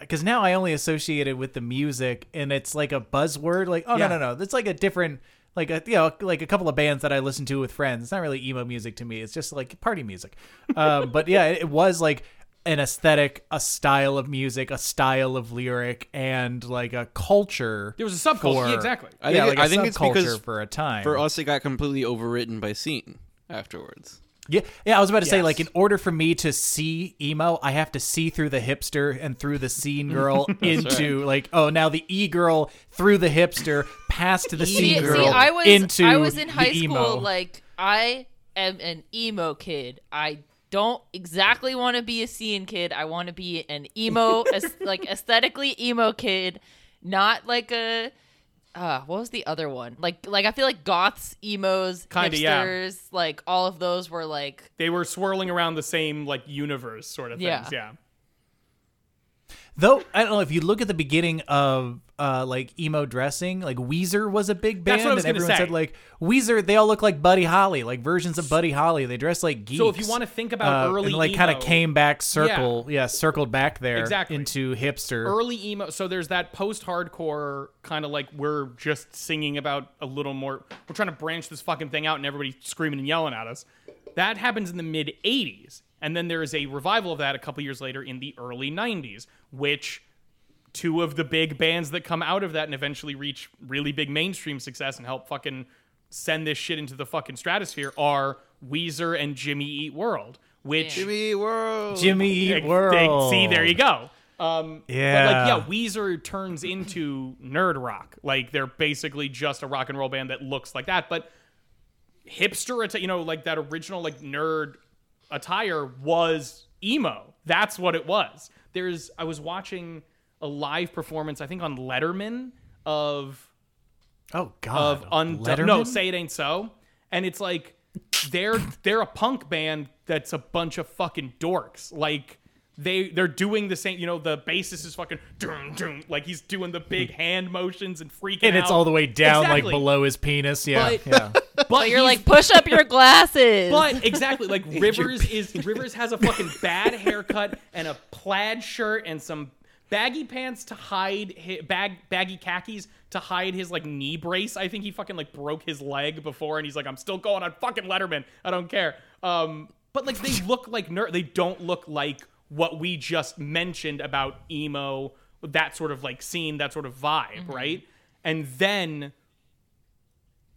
because now I only associate it with the music, and it's like a buzzword. Like, oh Yeah. no, no, no, it's like a different, like a you know, like a couple of bands that I listen to with friends. It's not really emo music to me. It's just like party music. Um, but yeah, it, it was like an aesthetic, a style of music, a style of lyric, and like a culture. There was a subculture. for- Yeah, exactly. I yeah, think, like a I think it's subculture because for a time. for us it got completely overwritten by scene afterwards. Yeah, yeah. I was about to say, like, in order for me to see emo, I have to see through the hipster and through the scene girl into like, oh, now the e girl through the hipster, past the See, scene see, girl I was into I was in high emo. school. Like I am an emo kid. I don't exactly want to be a scene kid. I want to be an emo, like aesthetically emo kid, not like a. Uh, what was the other one? Like, like I feel like goths, emos, Kinda, yeah. like all of those were like They were swirling around the same like universe sort of Yeah. things. Yeah. Though I don't know if you look at the beginning of uh like emo dressing, like Weezer was a big band, That's what I was and gonna everyone say. said like Weezer, they all look like Buddy Holly, like versions of Buddy Holly. They dress like geeks. So if you wanna think about Uh, early and like kind emo- of came back circle, yeah. circled back there Exactly. into hipster. early emo so there's that post-hardcore kind of like we're just singing about a little more we're trying to branch this fucking thing out and everybody screaming and yelling at us that happens in the mid 80s and then there is a revival of that a couple years later in the early 90s which two of the big bands that come out of that and eventually reach really big mainstream success and help fucking send this shit into the fucking stratosphere are Weezer and Jimmy Eat World which Jimmy Eat World. Jimmy Eat Ex- World. See, there you go. Um, Yeah. But like, yeah, Weezer turns into nerd rock. Like they're basically just a rock and roll band that looks like that. But hipster, you know, like that original like nerd attire was emo. That's what it was. There's, I was watching a live performance, I think on Letterman of Oh God, of undone. No, say it ain't so. And it's like they're they're a punk band that's a bunch of fucking dorks. Like they they're doing the same. You know, the bassist is fucking doom doom. Like he's doing the big hmm. hand motions and freaking and it's out. all the way down, like below his penis. Yeah, But- yeah. But you're like push up your glasses. But exactly, like Rivers is Rivers has a fucking bad haircut and a plaid shirt and some baggy pants to hide his, bag baggy khakis to hide his like knee brace. I think he fucking like broke his leg before, and he's like, I'm still going on fucking Letterman. I don't care. Um, but like they look like nerd. They don't look like what we just mentioned about emo, that sort of like scene, that sort of vibe, right? And then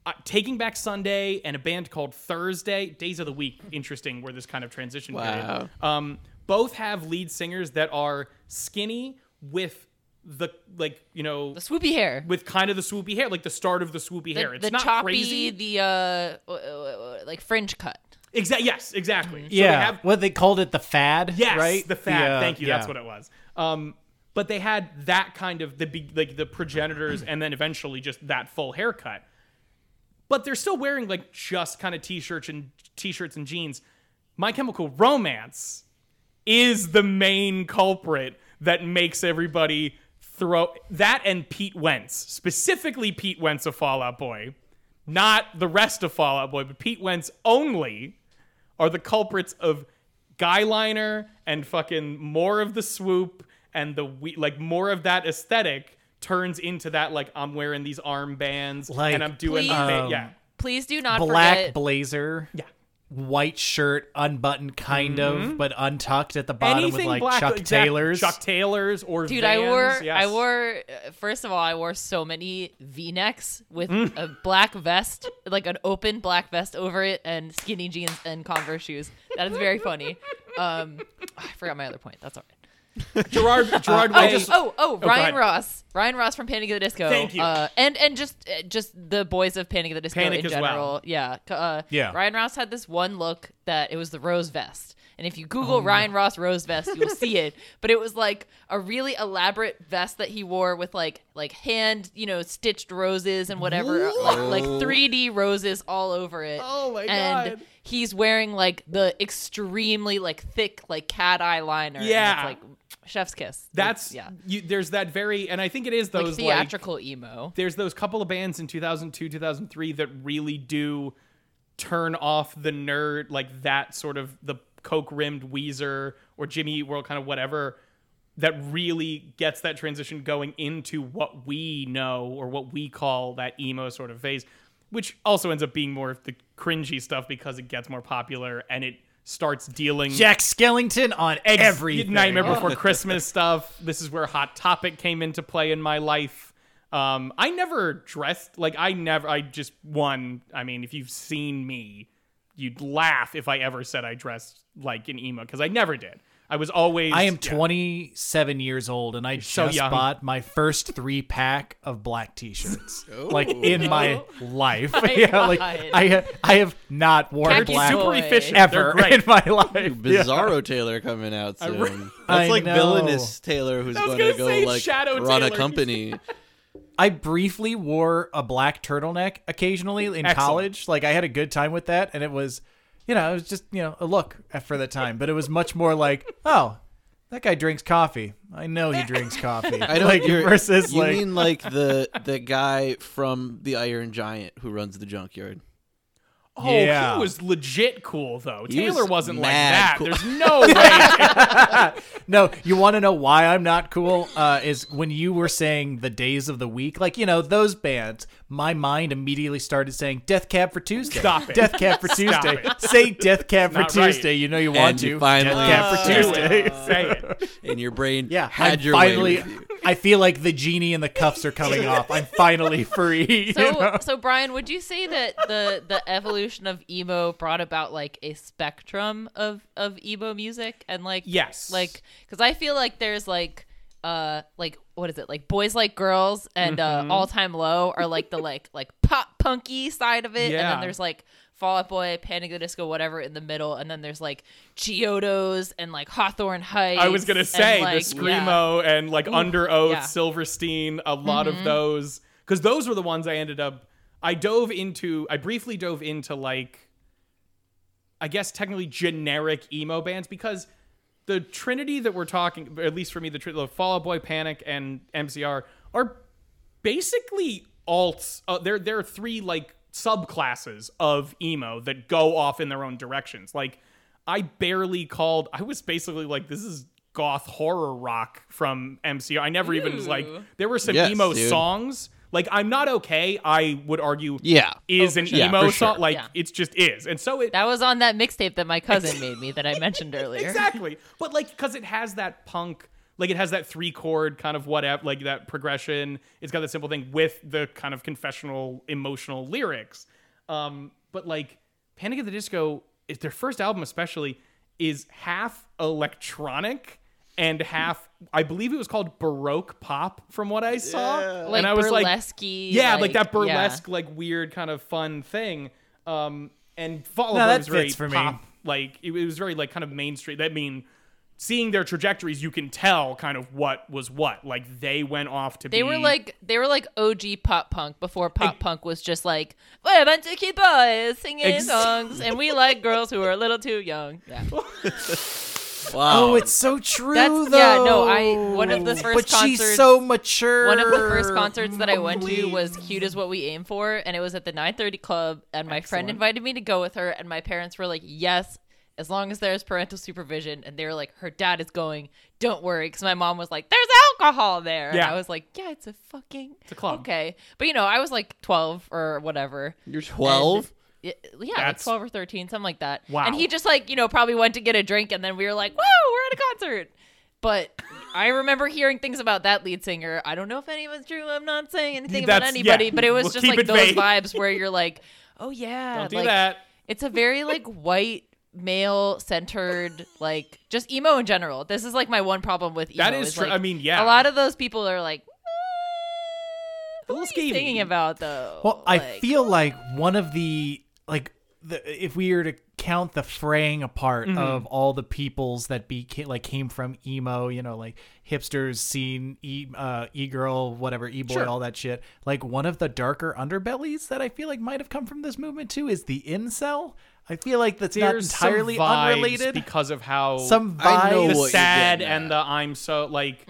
uh, Taking Back Sunday and a band called Thursday, Days of the Week, interesting where this kind of transition Wow. period. Um, both have lead singers that are skinny with the like you know the swoopy hair. with kind of the swoopy hair, like the start of the swoopy The, hair. It's the not choppy, crazy. the uh, uh, uh, like fringe cut. Exactly. Yes. Exactly. So they yeah. have- what they called it, the fad. Yes, right. the fad. uh, Thank you. That's what it was. Um, but they had that kind of the be- like the progenitors, and then eventually just that full haircut. But they're still wearing like just kind of t-shirts and t-shirts and jeans. My Chemical Romance is the main culprit that makes everybody throw that and Pete Wentz, specifically Pete Wentz of Fall Out Boy, not the rest of Fall Out Boy, but Pete Wentz only are the culprits of Guyliner and fucking more of the swoop and the we like more of that aesthetic turns into that like I'm wearing these armbands Like, and I'm doing Please- the fa- Um, yeah Please do not Black forget. blazer. yeah white shirt, unbuttoned kind of, but untucked at the bottom Mm-hmm. anything with like black Chuck exact- Taylors. Chuck Taylors or Dude, I wore yes. I wore first of all I wore so many V-necks with Mm. a black vest, like an open black vest over it, and skinny jeans and Converse shoes. That is very funny. Um, I forgot my other point. That's all right. Gerard Gerard Oh, Way. just, oh, oh, go Ryan. Ross, Ryan Ross from Panic at the Disco. Thank you. Uh, and and just uh, just the boys of Panic at the Disco Panic in general. well. Yeah, uh, Yeah. Ryan Ross had this one look that it was the rose vest. And if you Oh, Google Ryan Ross rose vest, you'll see it. But it was like a really elaborate vest that he wore with like like hand, you know, stitched roses and whatever, like like 3D roses all over it. Oh my and God. he's wearing like the extremely like thick like cat eye liner. and Yeah. it's like chef's kiss. That's It's- yeah, You, there's that very, and I think it is those like, theatrical emo. there's those couple of bands in 2002, 2003 that really do turn off the nerd, like that sort of the coke rimmed Weezer or Jimmy Eat World, kind of whatever, that really gets that transition going into what we know or what we call that emo sort of phase, which also ends up being more of the cringy stuff because it gets more popular and it starts dealing Jack Skellington on Ex- everything. Nightmare Before Christmas stuff. This is where Hot Topic came into play in my life. Um, I never dressed like I never. I just one. I mean, if you've seen me, you'd laugh if I ever said I dressed like an emo because I never did. I was always. I am yeah. 27 years old and I so just young. bought my first three pack of black t-shirts. Like in my life. my yeah, like I I have not worn Khaki black super efficient. ever in my life. Yeah. Bizarro Taylor coming out soon. re- That's I like know. villainous Taylor who's going gonna go like Shadow run Taylor. a company. I briefly wore a black turtleneck occasionally in Excellent. college. Like I had a good time with that, and it was, you know, it was just you know a look for the time. But it was much more like, oh, that guy drinks coffee. I know he drinks coffee. I don't like you're- versus you like mean like the the guy from the Iron Giant who runs the junkyard. Oh, Yeah. he was legit cool though. He Taylor was wasn't like that. cool. There's no way. No, you want to know why I'm not cool? Uh, is when you were saying the days of the week, like you know those bands. My mind immediately started saying "Death Cab for Tuesday." Stop it. Death Cab for Stop Tuesday. it. Say "Death Cab for not right. Tuesday." You know you want And to. you finally- Death Cab for Tuesday. it. Say it. And your brain Yeah, had I'm your finally. way with you. I feel like the genie and the cuffs are coming off. I'm finally free. you So, know? so Brian, would you say that the the evolution of emo brought about like a spectrum of of emo music and like Yes. like because I feel like there's like uh like what is it like boys like girls and Mm-hmm. uh all time low are like the like like pop punky side of it and then there's like Fall Out Boy, Panic at the Disco, whatever in the middle, and then there's like Chiodos and like Hawthorne Heights. I was gonna and, say like, the yeah. screamo and like Underoath, yeah. Mm-hmm. Silverstein, a lot of those because those were the ones I ended up. I dove into. I briefly dove into like, I guess technically generic emo bands because the trinity that we're talking, at least for me, the, tr- the Fall Out Boy, Panic, and MCR are basically alts. Uh, there, there are three like subclasses of emo that go off in their own directions. Like, I barely called. I was basically like, this is goth horror rock from MCR. I never even was like, there were some Yes, emo dude. songs. Like, I'm not okay. I would argue, Yeah. is Oh, an sure. Emo for song. sure. Like, Yeah. it's just is. And so it That was on that mixtape that my cousin made me that I mentioned earlier. exactly. But like, because it has that punk, like it has that three chord kind of whatever, like that progression. It's got that simple thing with the kind of confessional, emotional lyrics. Um, but like, Panic at the Disco, their first album especially, is half electronic and half, I believe it was called Baroque pop, from what I saw. Like and I was like, burlesque yeah, like, that yeah. burlesque, like weird kind of fun thing. Um, and Fall No, Out Boy that was very fits for me. pop, like it, it was very like kind of mainstream. That mean, seeing their trajectories, you can tell kind of what was what. Like they went off to They be were like they were like OG pop punk before pop punk was just like we're a bunch of cute boys singing Ex- songs and we like girls who are a little too young. Yeah. Oh, wow. oh, it's so true. That's- though. yeah, no, I- one of the first but she's so mature. One of the first concerts that I went to was "Cute Is What We Aim For," and it was at the 9:30 Club. And my friend invited me to go with her, and my parents were like, "Yes, as long as there's parental supervision." And they were like, "Her dad is going. Don't worry," because my mom was like, "There's alcohol there." And Yeah. I was like, "Yeah, it's a fucking It's a club. Okay, but you know, I was like 12 or whatever. You're 12? Yeah, yeah, like That's- 12 or 13, something like that. Wow. And he just like, you know, probably went to get a drink and then we were like, whoa, we're at a concert. But I remember hearing things about that lead singer. I don't know if any of it's true. I'm not saying anything about That's- anybody, yeah, but it was we'll just keep like it those vague. vibes where you're like, oh yeah. don't do like, that. It's a very like white male centered like just emo in general. This is like my one problem with emo. That is is, true. like, I mean, yeah. A lot of those people are like, A little what are you skeevy. singing about though? Well, I Like- feel like one of the like the if we were to count the fraying apart Mm-hmm. of all the peoples that be like came from emo, you know, like hipsters, scene, e uh, e girl, whatever, e boy, Sure. all that shit. Like one of the darker underbellies that I feel like might have come from this movement too is the incel. I feel like that's There's not entirely some vibes unrelated. because of how Some I know the sad and the I'm so like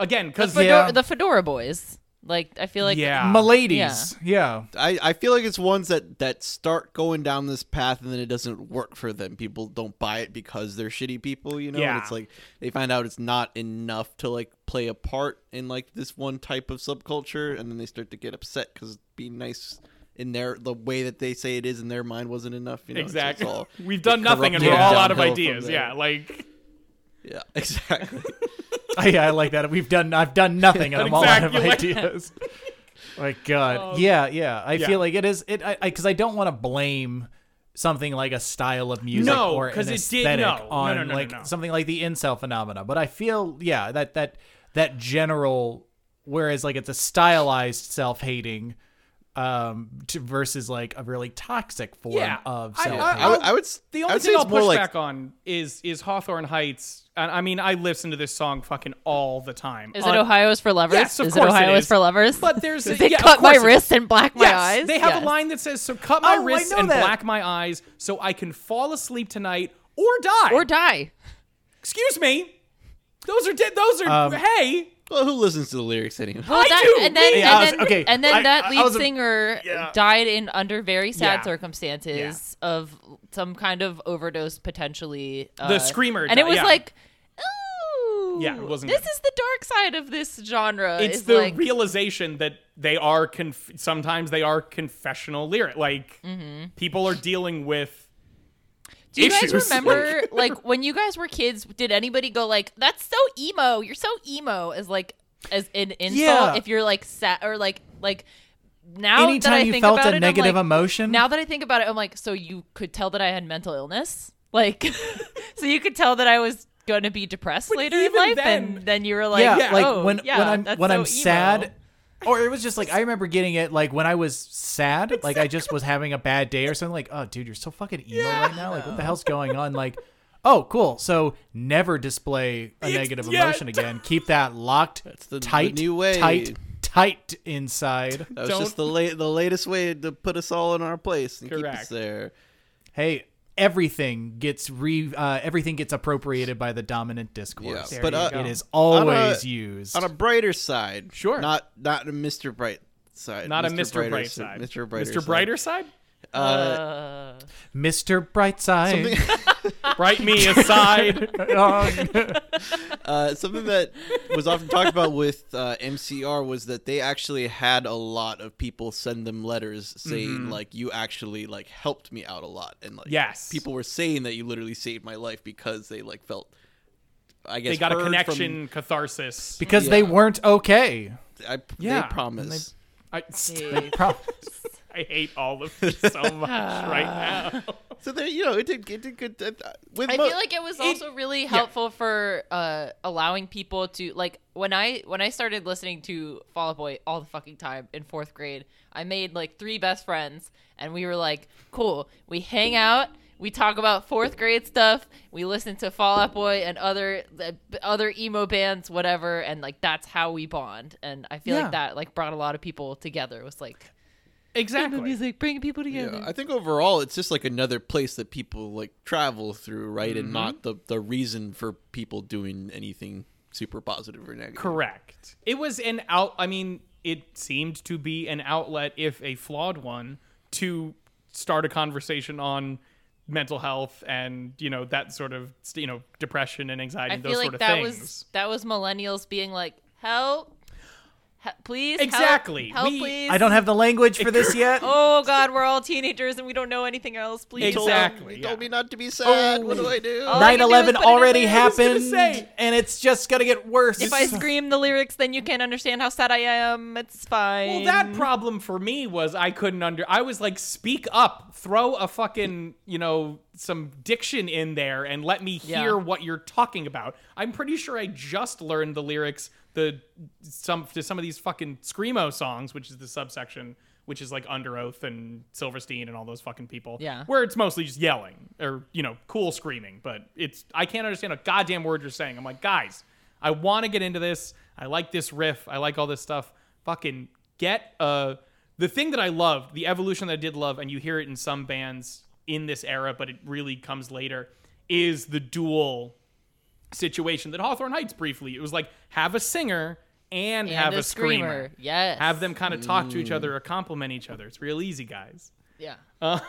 again because Fedora, Yeah. the Fedora Boys. Like I feel like Yeah. Miladies. Yeah. I, I feel like it's ones that, that start going down this path and then it doesn't work for them. People don't buy it because they're shitty people, you know? And it's like they find out it's not enough to like play a part in like this one type of subculture and then they start to get upset because being nice in their the way that they say it is in their mind wasn't enough. You know? It's- it's exactly. all- We've done nothing and corrupted we're all out of ideas. Yeah, like Yeah, exactly. Oh, yeah, I like that. We've done. I've done nothing, and I'm all out of Exactly. ideas. My God. Oh. yeah, yeah. I yeah. feel like it is. It. I because I, don't want to blame something like a style of music No, or an 'cause it did- aesthetic no. No, on no, no, no, like no. something like the incel phenomena. But I feel yeah that that that general. Whereas like it's a stylized self-hating. Um, to, versus like a really toxic form Yeah. of I- self-hate. I, would- I would s- the I only would thing I'll push like back on is is Hawthorne Heights. And I mean, I listen to this song fucking all the time. Is On- it Ohio's for lovers? Yes, of is course it it Ohio's is. for lovers? But there's they yeah, cut my course wrists and black my yes, eyes. They have Yes. a line that says, "So cut my Oh, I wrists and that. black my eyes, so I can fall asleep tonight or die." or die. excuse me, those are dead. Those are Um, hey. Well, who listens to the lyrics anyway? Well, I that, do. And then, Yeah, and I was- then, okay, and then I- that I- I lead was a- singer Yeah. died in under very sad Yeah. circumstances of some kind of overdose, potentially. Uh, The screamer and it was yeah. like, ooh, Yeah, it wasn't This good. is the dark side of this genre. It's the like, realization that they are conf- sometimes they are confessional lyric. Like Mm-hmm. people are dealing with. Do you issues. guys remember, like, when you guys were kids? Did anybody go like, "That's so emo"? You're so emo as like as an insult. Yeah. If you're like sad or like like now that I Anytime you think felt about a it, negative like, emotion, Now that I think about it, I'm like, so you could tell that I had mental illness, like, so you could tell that I was going to be depressed But later in life, then- and then you were like, yeah, like oh, when yeah, when I'm when so I'm emo. sad, or it was just like I remember getting it like when I was sad, like I just was having a bad day or something. Like, oh, dude, you're so fucking emo right now. Like, what the hell's going on? Like, oh, cool. So never display a It's- negative yeah, emotion again. Keep that locked, That's the- the tight, new way. tight, tight inside. That was Don't- just the late, the latest way to put us all in our place and keep us there. Hey. Everything gets re uh, everything gets appropriated by the dominant discourse. Yeah, but, uh, it is on a- always used. On a brighter side, Sure. not not a Mr. Bright side, Not a Mr. Brighter Bright side. Mr. Brighter, Mr. side. Mr. Brighter side. Uh, Uh, Mr. Brightside. Bright me aside. uh, something that was often talked about with uh, MCR was that they actually had a lot of people send them letters saying Mm-hmm. like you actually like helped me out a lot and like Yes. people were saying that you literally saved my life because they like felt I guess they got a heard connection, catharsis. because they weren't okay. I, Yeah. they promise. I, they- Pro- I hate all of this so much right now. So there, you know, it did, it did good. Uh, with I mo- feel like it was also really helpful for uh, allowing people to like when I when I started listening to Fall Out Boy all the fucking time in fourth grade. I made like three best friends, and we were like, "Cool, we hang out." We talk about fourth grade stuff. We listen to Fall Out Boy and other the other emo bands, whatever, and like that's how we bond. And I feel Yeah. like that like brought a lot of people together. It was like Exactly. music bringing people together. Yeah, I think overall it's just like another place that people like travel through, right? And not mm-hmm. the the reason for people doing anything super positive or negative. Correct. It was an out. I mean, it seemed to be an outlet, if a flawed one, to start a conversation on mental health and you know that sort of you know depression and anxiety I and those feel like sort of that things. was that was millennials being like, "Help, He- please, Exactly. help, We- please." I don't have the language for this yet. Oh God, we're all teenagers and we don't know anything else. Please, told- help. Exactly. You yeah. told me not to be sad. What do oh. I do? Oh, I can do is 9/11 put it in already there. I was gonna happened, and it's just gonna get worse. If I scream the lyrics, then you can't understand how sad I am. It's fine. Well, that problem for me was I couldn't under. I was like, speak up, throw a fucking, you know, some diction in there, and let me Yeah. hear what you're talking about. I'm pretty sure I just learned the lyrics the some to some of these fucking screamo songs, which is the subsection, which is like Underoath and Silverstein and all those fucking people. Yeah. where it's mostly just yelling or you know, cool screaming, but it's I can't understand a goddamn word you're saying. I'm like, guys, I want to get into this. I like this riff. I like all this stuff. Fucking get uh the thing that I loved, the evolution that I did love, and you hear it in some bands in this era, but it really comes later, is the dual situation that Hawthorne Heights briefly. It was like have a singer and, And have a a screamer. Yes. Have them kind of talk to each other or compliment each other. It's real easy, guys. Yeah. Uh,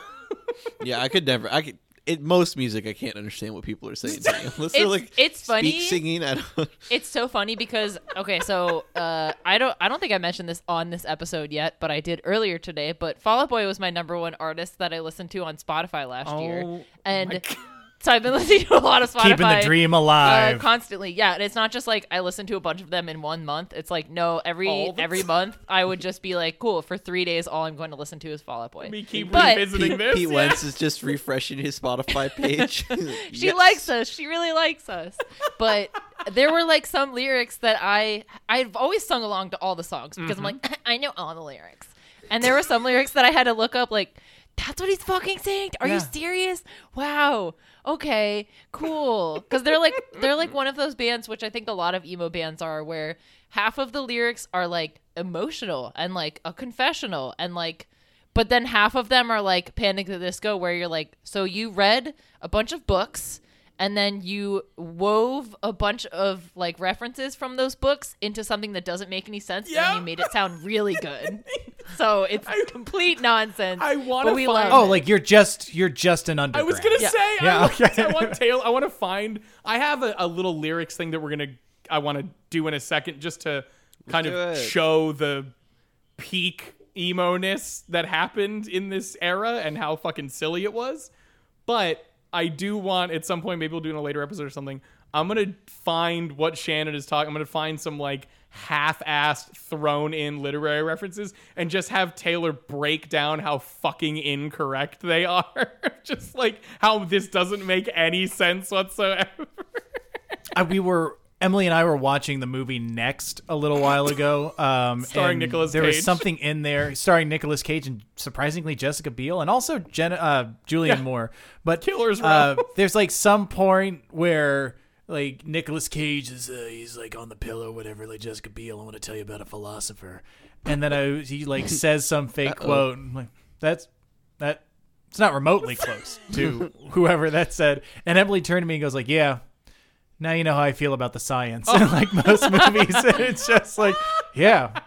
Yeah, I could never. I could. In most music, I can't understand what people are saying. To me. Unless It's- like it's funny. singing. I don't. It's so funny because okay, so uh, I don't I don't think I mentioned this on this episode yet, but I did earlier today. But Fall Out Boy was my number one artist that I listened to on Spotify last Oh year, my and God. So I've been listening to a lot of Spotify. Keeping the dream uh, alive. constantly, yeah, and it's not just like I listen to a bunch of them in one month. It's like no, every All the every month I would just be like, cool, for three days, all I'm going to listen to is Fall Out Boy. me keep But- revisiting Pete, this. Pete yeah. Wentz is just refreshing his Spotify page. she Yes. likes us. She really likes us. But there were like some lyrics that I I've always sung along to all the songs because I'm like I know all the lyrics. And there were some lyrics that I had to look up like that's what he's fucking saying. Are Yeah. you serious? Wow. Okay. Cool. Cuz they're like they're like one of those bands which I think a lot of emo bands are where half of the lyrics are like emotional and like a confessional and like but then half of them are like Panic the Disco, where you're like, so you read a bunch of books and then you wove a bunch of like references from those books into something that doesn't make any sense and Yeah. then you made it sound really good. so it's complete nonsense. I wanna but we find- oh, it. like you're just you're just an I was gonna Yeah. say, Yeah, I, want, okay. I want Taylor. I want to find. I have a, a little lyrics thing that we're gonna. I want to do in a second, just to kind do of it. show the peak emo ness that happened in this era and how fucking silly it was. But I do want at some point, maybe we'll do in a later episode or something. I'm gonna find what Shannon is talking. I'm gonna find some like half-assed thrown in literary references and just have Taylor break down how fucking incorrect they are. just like how this doesn't make any sense whatsoever. I, we were Emily and I were watching the movie Next a little while ago. Um, Starring and Nicolas There was something in there starring Nicolas Cage and surprisingly Jessica Biel and also Jen, uh, Julianne Yeah. Moore. But Killers uh, there's like some point where like Nicolas Cage is uh, he's like on the pillow, whatever. Like Jessica Biel, I want to tell you about a philosopher, and then I, he like says some fake quote. I'm like that's that. It's not remotely close to whoever that said. And Emily turned to me and goes like, "Yeah, now you know how I feel about the science." And like most movies, it's just like, yeah,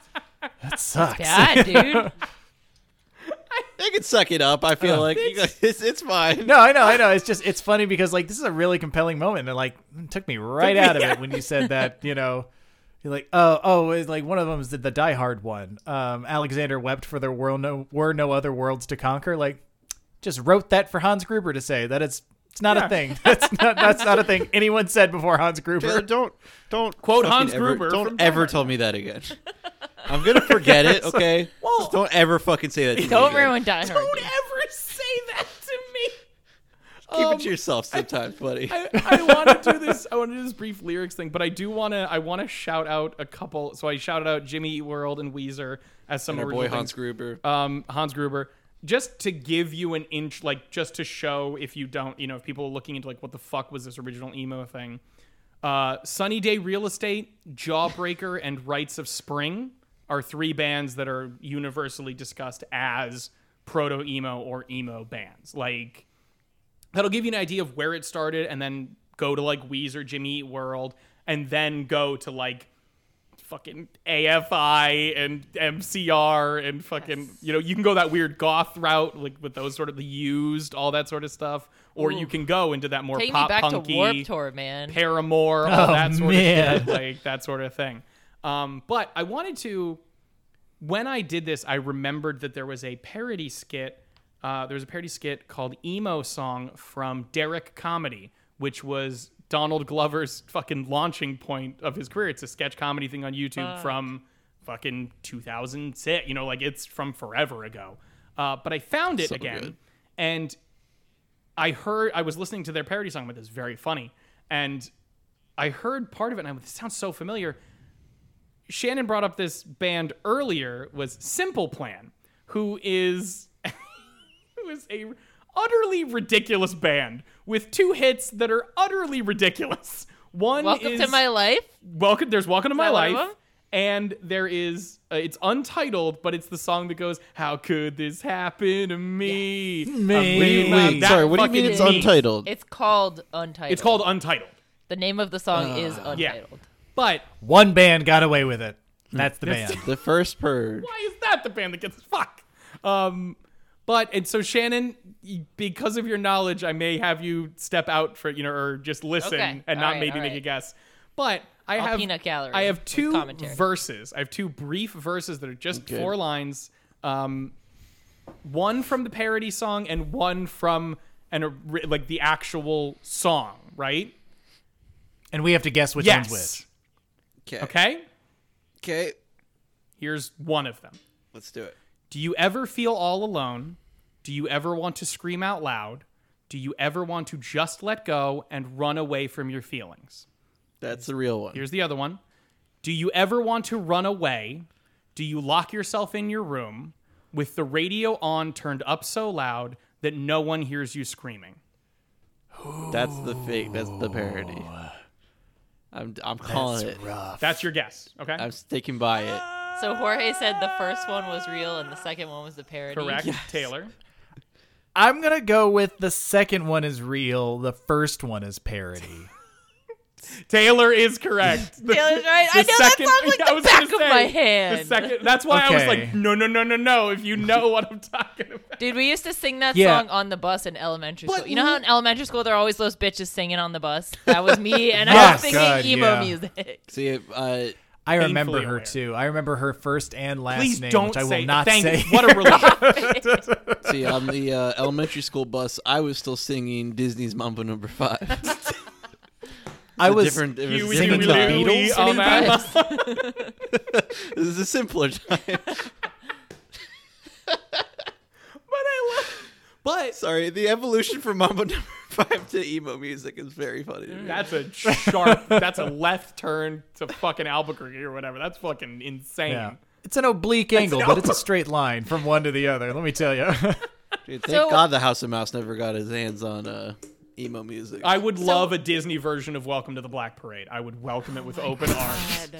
that sucks. bad, dude. They can suck it up. I feel Uh, like you it's it's fine. No, I know, I know. It's just it's funny because like this is a really compelling moment, and like it took me right Took me- out of yeah. it when you said that. You know, you're like, oh, oh, it's like one of them is the, the Die Hard one. Um, Alexander wept for there were no were no other worlds to conquer. Like, just wrote that for Hans Gruber to say that it's it's not Yeah. a thing. That's not that's not a thing anyone said before Hans Taylor, Gruber. don't don't Quote fucking Hans ever- Gruber Don't ever Die tell me that again. I'm gonna forget it. Okay. Well- Just don't ever fucking say that. To me Don't again. ruin Die Hard. Don't ever say that to me. Keep Um, it to yourself sometimes, buddy. I, I want to do this. I want to do this brief lyrics thing, but I do want to. I want to shout out a couple. So I shouted out Jimmy Eat World and Weezer as some and our original boy Hans. Gruber. um, Hans Gruber, just to give you an inch, like just to show if you don't, you know, if people are looking into like what the fuck was this original emo thing. Uh, Sunny Day Real Estate, Jawbreaker, and Rites of Spring are three bands that are universally discussed as proto emo or emo bands. Like that'll give you an idea of where it started, and then go to like Weezer, Jimmy Eat World, and then go to like fucking AFI and MCR and fucking you know you can go that weird goth route like with those sort of the used all that sort of stuff or you can go into that more Take pop back to punky Warped Tour, man. Paramore all Oh, that sort man. of shit like that sort of thing um but I wanted to when I did this I remembered that there was a parody skit uh, there was a parody skit called emo song from Derrick Comedy which was Donald Glover's fucking launching point of his career. It's a sketch comedy thing on YouTube from fucking 2006. You know, like it's from forever ago. Uh, but I found it So again, good. and I heard I was listening to their parody song, but it's very funny, and I heard part of it, and I went, "This sounds so familiar." Shannon brought up this band earlier was Simple Plan, who is who is a utterly ridiculous band with two hits that are utterly ridiculous. One Welcome is to my life. welcome. There's welcome to my that one of life, and there is uh, it's untitled, but it's the song that goes, "How could this happen to me?" Me. I'm Wait, wait, Sorry, what do you mean it's me. untitled? It's called Untitled. It's called untitled. the name of the song is untitled. Yeah. Untitled. But One band got away with it. That's the band. The first purge. Why is that the band that gets fuck? Um, but and so Shannon, because of your knowledge, I may have you step out for you know or just listen Okay. and All not right, maybe all make a guess. But I I'll have peanut gallery I have two commentary. verses. I have two brief verses that are just Okay. four lines. Um, one from the parody song and one from an like the actual song, right? And we have to guess which yes. one's which. Okay. Okay. Okay. Here's one of them. Let's do it. Do you ever feel all alone? Do you ever want to scream out loud? Do you ever want to just let go and run away from your feelings? That's the real one. Here's the other one. Do you ever want to run away? Do you lock yourself in your room with the radio on turned up so loud that no one hears you screaming? That's the fake. That's the parody. I'm I'm calling it. That's your guess, okay? I'm sticking by it. Ah! So Jorge said the first one was real and the second one was the parody. Correct, Taylor. I'm gonna go with the second one is real. The first one is parody. Taylor is correct. The- Taylor's right. the I know second- that song like I the was gonna back of say, my The hand. second, that's why I was Okay. like, no, no, no, no, no. If you know what I'm talking about. Dude, we used to sing that Yeah. song on the bus in elementary But school. You know how in elementary school there are always those bitches singing on the bus? That was me, and I Yes. was singing God, emo yeah. music. See, uh, I remember her aware. too. I remember her first and last Please name, don't which I will say. not thank say. you. What a relief. see, on the uh, elementary school bus, I was still singing Disney's Mambo Number Five. I was different. It was a Huey, different Huey, time. Huey, Beatles, all that. This is a simpler time. But I love. But Sorry, the evolution from Mambo Number Five to emo music is very funny. To me. that's a sharp. that's a left turn to fucking Albuquerque or whatever. That's fucking insane. yeah. It's an oblique angle, but it's a straight line from one to the other. Let me tell you. Dude, thank So- God the House of Mouse never got his hands on uh, emo music. I would love a Disney version of Welcome to the Black Parade. I would welcome it with open arms.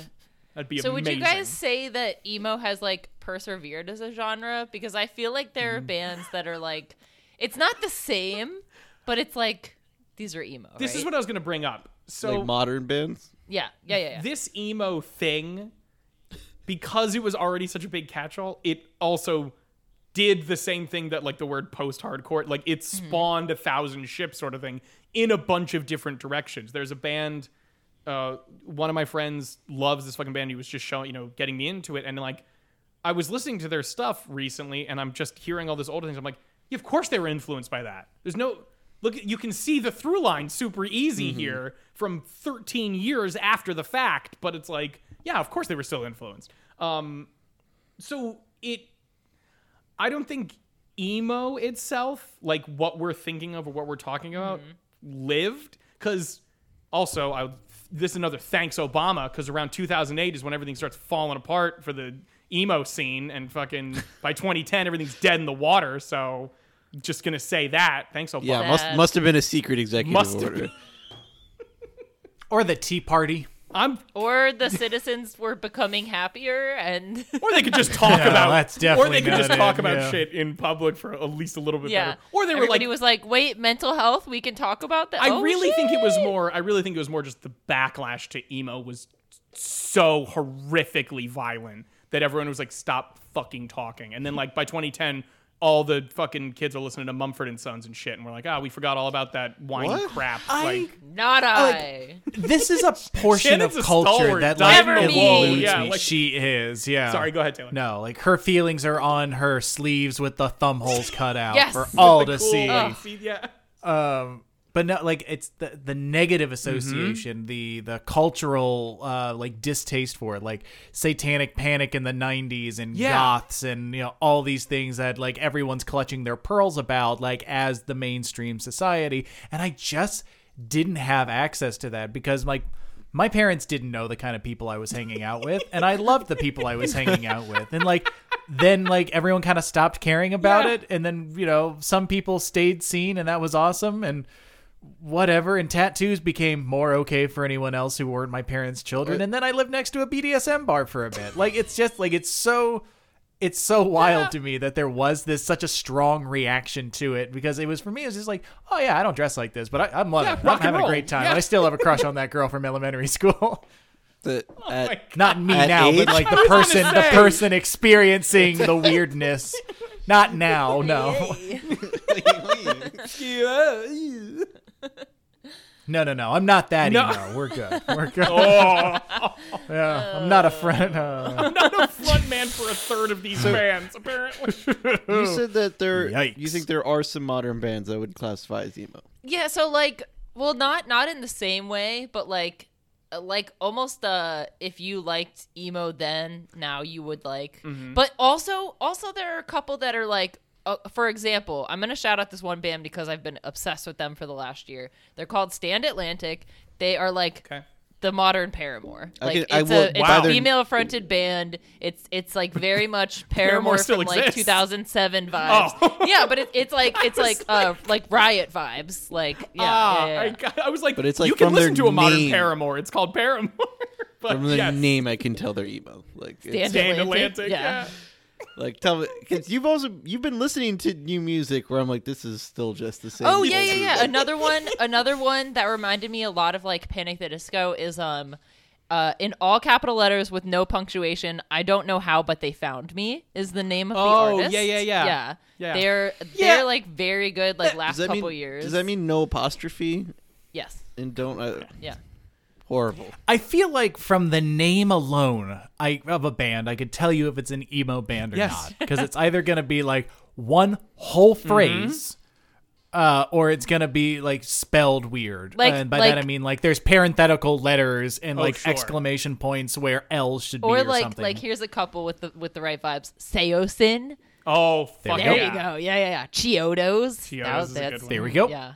That'd be So would you amazing. guys say that emo has like persevered as a genre? Because I feel like there are Mm. bands that are like, it's not the same, but it's like these are emo. This is what I was going to bring up. So like modern bands. Yeah, yeah, yeah. yeah. this emo thing, because it was already such a big catch-all, it also did the same thing that like the word post-hardcore, like it spawned a thousand ships sort of thing in a bunch of different directions. There's a band, uh, one of my friends loves this fucking band. He was just showing, you know, getting me into it, and like I was listening to their stuff recently, and I'm just hearing all this older things. I'm like, yeah, of course they were influenced by that. There's no look. You can see the through line super easy here from 13 years after the fact, but it's like, yeah, of course they were still influenced. Um, so it, I don't think emo itself, like what we're thinking of or what we're talking about, lived because also I this is another thanks Obama because around 2008 is when everything starts falling apart for the emo scene and fucking by 2010 everything's dead in the water. So just gonna say that thanks Obama. Yeah, must must have been a secret executive Must order. or the Tea Party. I'm or the citizens were becoming happier and or they could just talk Yeah, about that's definitely or they could just not talk it, about yeah. shit in public for at least a little bit yeah. better. Or they were like like was like, "Wait, mental health, we can talk about that." I Oh, really think it was more. I really think it was more just the backlash to emo was so horrifically violent that everyone was like, "Stop fucking talking." And then like by 2010, all the fucking kids are listening to Mumford and Sons and shit, and we're like, "Ah, we forgot all about that wine What? crap." I- like, not I. This is a portion of a culture stalwart, that dyed like in the wool, eludes yeah, me. like- she is, yeah. sorry, go ahead, Taylor. No, like her feelings are on her sleeves with the thumb holes cut out Yes. for all to cool, see. uh, see, yeah. um but no like it's the the negative association the the cultural uh like distaste for it like satanic panic in the 90s and Yeah. goths and you know all these things that like everyone's clutching their pearls about like as the mainstream society and i just didn't have access to that because like my parents didn't know the kind of people I was hanging out with, and I loved the people I was hanging out with. And like then like everyone kind of stopped caring about Yeah. it, and then you know some people stayed seen, and that was awesome. And whatever, and tattoos became more okay for anyone else who weren't my parents' children. And then I lived next to a BDSM bar for a bit. Like it's just like it's so. It's so wild to me that there was this such a strong reaction to it because it was for me. It was just like, oh yeah, I don't dress like this, but I, I'm loving Yeah, it. I'm and having a great time. Yeah. I still have a crush on that girl from elementary school. that oh at Not me now, age? but like the person, the person experiencing the weirdness. Not now, no, no, no, no. I'm not that No. emo. We're good. We're good. Oh, Yeah, I'm not a friend. Uh, I'm not a front man for a third of these bands, apparently. you said that there you think there are some modern bands that would classify as emo. Yeah, so like, well, not not in the same way, but like, like almost uh, if you liked emo then, now you would like. But also, also there are a couple that are like, uh, for example, I'm gonna shout out this one band because I've been obsessed with them for the last year. They're called Stand Atlantic. They are like Okay. The modern Paramore. I Like can- I it's a it's wow. a female fronted band. It's it's like very much Paramore Paramore still from like 2007 vibes. Oh. yeah, but it, it's like it's like uh like riot vibes. Like yeah, ah, yeah, yeah, I, got- I was like, But it's like you can listen to a modern name. Paramore. It's called Paramore. but From the yes. name, I can tell they're emo. Like, it's, Stand Stand Atlantic, Atlantic. yeah. Yeah. Like tell me because you've also you've been listening to new music where I'm like, this is still just the same. Oh yeah, yeah, yeah. Another one, another one that reminded me a lot of like Panic the Disco is um, uh, in all capital letters with no punctuation. I don't know how, but they found me is the name of the Oh, artist. yeah, yeah, yeah. yeah. Yeah. They're Yeah. they're like very good. Like last couple mean, years. Does that mean no apostrophe yes? and don't? Uh, Yeah. Horrible. I feel like from the name alone, I of a band, I could tell you if it's an emo band or Yes. not, because it's either gonna be like one whole Mm-hmm. phrase. Uh, or it's gonna be like spelled weird, Like- and by like- that I mean like there's parenthetical letters and Oh, like sure. exclamation points where L should be Or or like something. like here's a couple with the with the right vibes. Saosin. Oh, There fuck you There go. you go. Yeah, yeah, yeah. Chiodos. Chiodos That was- is a good that's- one. there we go. Yeah.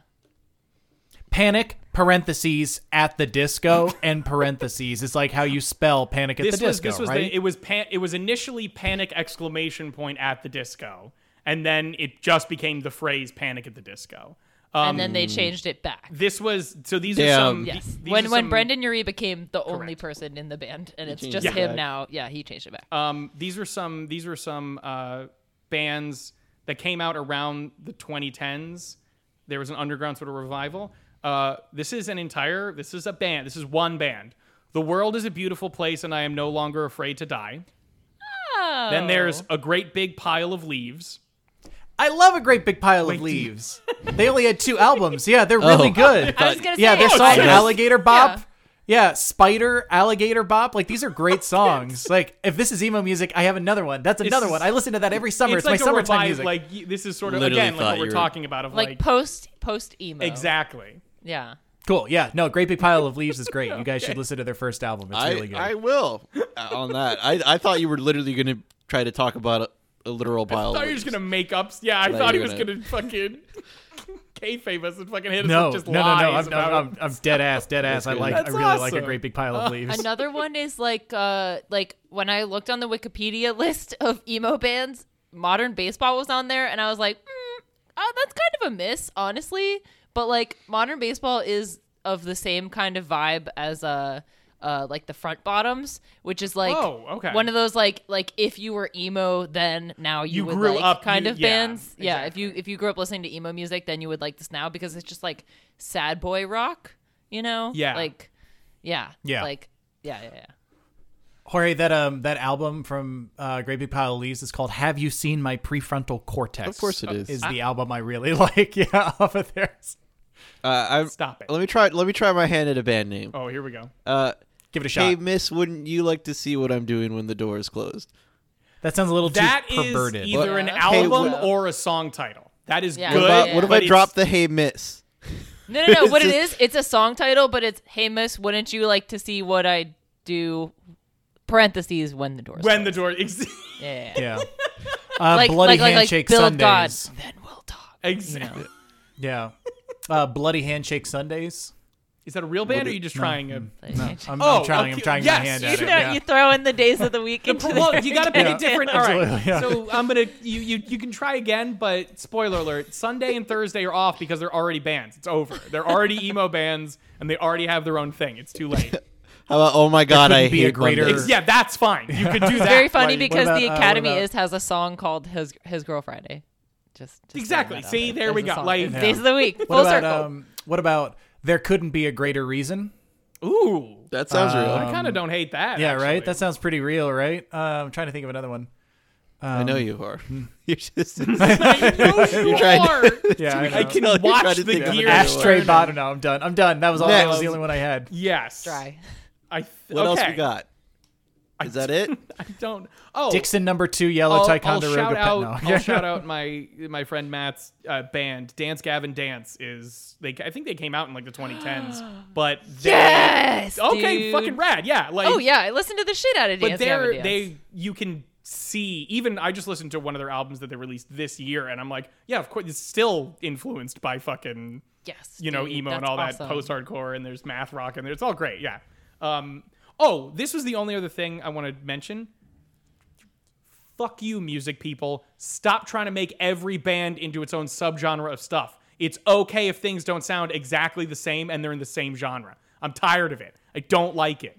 Panic parentheses at the disco and parentheses is like how you spell Panic at This the was Disco, this was right? the, it was pan, it was initially panic exclamation point at the disco, and then it just became the phrase panic at the disco. Um, and then they changed it back. this was so these are some Yes. these when are when some- Brendon Urie became the only person in the band, and it's just it him back. now. Yeah, he changed it back. Um, these were some these were some uh, bands that came out around the 2010s. There was an underground sort of revival. Uh, this is an entire. This is a band. This is one band. The world is a beautiful place, and I am no longer afraid to die. Then there's a great big pile of leaves. I love a great big pile Wait, of do you- leaves. they only had two albums. Yeah, they're really good. I was gonna yeah, say, their oh, song serious? Alligator Bop. Yeah. Yeah. Spider, Alligator Bop. Like these are great songs. like if this is emo music, I have another one. That's another It's- one. I listen to that every summer. It's, like my summertime revive, music. Like this is sort of Literally again like what we're were- talking about of like, like, post post emo. exactly. Yeah. cool. Yeah. No, Great Big Pile of Leaves is great. You guys should listen to their first album. It's I really good. I will uh, on that. I I thought you were literally going to try to talk about a, a literal pile. I thought of you were just gonna make up. Yeah, I Thought thought he you was gonna fucking kayfabe us and fucking hit us no, with just no, no, no. lies I'm, about I'm, I'm, I'm dead ass, dead ass. I good. like. I That's really like a great big pile of leaves. Another one is like uh like when I looked on the Wikipedia list of emo bands, modern baseball was on there, and I was like, mm, oh, that's kind of a miss, honestly. But like modern baseball is of the same kind of vibe as uh uh like the front bottoms, which is like Oh, okay. one of those like like if you were emo then now you, You would grew like up- kind you- of yeah, bands. Yeah, if you if you grew up listening to emo music, then you would like this now because it's just like sad boy rock, you know? Yeah. Like yeah. Yeah. Like yeah, yeah, yeah. Jorge, that um that album from uh, Great Big Pile of Leaves is called "Have You Seen My Prefrontal Cortex?" Of course it is. Is the album I really like? Yeah, off of theirs. Uh, I'm, Stop it. Let me try. Let me try my hand at a band name. Oh, here we go. Uh, Give it a shot. hey, Miss, wouldn't you like to see what I'm doing when the door is closed? that sounds a little That too is perverted. either an Yeah. Hey, album what- or a song title. That is Yeah. good. What, about, yeah. what if but I drop the Hey Miss? No, no, no. What it is, it's a song title, but it's "Hey Miss, wouldn't you like to see what I do?" Parentheses when the door's when the closed. door? Ex- yeah, yeah. yeah. Uh, like Bloody like, like, like Handshake God. Sundays. Then we'll talk. exactly. Yeah. Uh, Bloody Handshake Sundays. Is that a real band, or are you just trying a? I'm, I'm Oh, trying. I'm okay, trying yes, my hand you at You, it. throw, Yeah. you throw in the days of the week into Well, there. you got to pick Yeah. a different. All right, yeah. so I'm gonna you, you you can try again, but spoiler alert: Sunday and Thursday are off because they're already bands. It's over. They're already emo bands, and they already have their own thing. It's too late. How about? Oh my God, I couldn't be a greater- Mondays. Yeah, that's fine. You could do that. Very funny Like- because about, the uh, Academy about- is has a song called "His His Girl Friday." Just, just Exactly. throwing that out See, there we There's a go. song. Like- Yeah. days of the week. What Full about circle. um? What about there couldn't be a greater reason? Ooh, That sounds real. I kind of don't hate that. Yeah, actually. right. That sounds pretty real, right? Uh, I'm trying to think of another one. I know you are. You're just. I know you You're trying are. Yeah, I, I can watch the think of gears. another Ashtray bottom. No, I'm done. I'm done. That was all. That was the only one I had. Yes. Dry. I. Th- What else we got? Is that it? I don't. Oh, Dixon number two, yellow I'll, I'll shout pet- out. no. I'll shout out my my friend Matt's uh, band, Dance Gavin Dance. Is they? I think they came out in like the 2010s, but they, Yes. okay, dude. fucking rad. Yeah, like Oh yeah, I listened to the shit out of but Dance they're Gavin Dance. they you can see even I just listened to one of their albums that they released this year, and I'm like, yeah, of course, it's still influenced by fucking yes, you know dude, emo and that's all that post hardcore, and there's math rock, and it's all great. Yeah. Um. Oh, this was the only other thing I want to mention. Fuck you, music people. Stop trying to make every band into its own subgenre of stuff. It's okay if things don't sound exactly the same and they're in the same genre. I'm tired of it. I don't like it.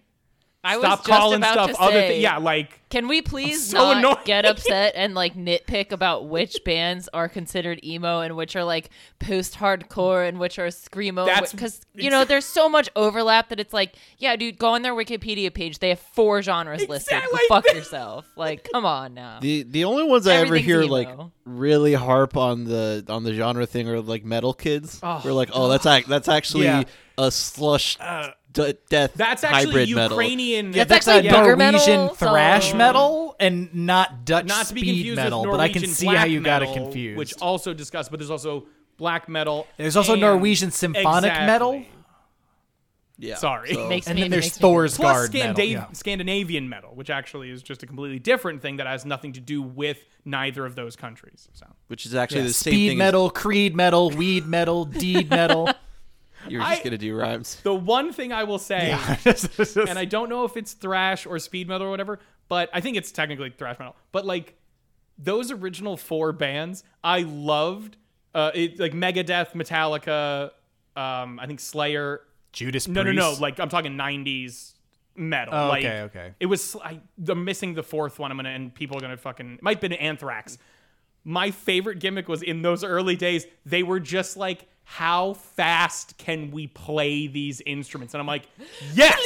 I was Stop just calling about stuff to other say, things. Yeah, like Can we please so not annoying. get upset and like nitpick about which bands are considered emo and which are like post-hardcore and which are screamo? That's- Because you know there's so much overlap that it's like, yeah, dude, go on their Wikipedia page. They have four genres listed. Go fuck yourself. Like, come on now. The the only ones I ever Everything's hear emo. like really harp on the on the genre thing are like metal kids. Oh, We're like, oh, that's ac- that's actually Yeah. a slush uh, d- death that's actually hybrid metal. Ukrainian. Yeah, That's that's, actually a booger Norwegian metal, so- thrash metal and not Dutch not to be speed confused metal, with but I can see how you got it confused. Which also discussed, but there's also black metal. There's also Norwegian symphonic Exactly. metal. Yeah. Sorry. so- Makes and me- then there's makes me- Thor's Plus Scanda- metal. Yeah. Scandinavian metal, which actually is just a completely different thing that has nothing to do with neither of those countries. So which is actually Yeah, the same speed thing. metal, creed metal, weed metal, deed metal. You're just I- gonna do rhymes. the one thing I will say, and I don't know if it's thrash or speed metal or whatever, but I think it's technically thrash metal. But like those original four bands, I loved. Uh, it like Megadeth, Metallica, um, I think Slayer. Judas Priest. No, no, no. Like I'm talking '90s metal. Oh, like, okay, okay. It was. I, I'm missing the fourth one. I'm gonna and people are gonna fucking. It might have been Anthrax. My favorite gimmick was in those early days. They were just like, how fast can we play these instruments? And I'm like, yes.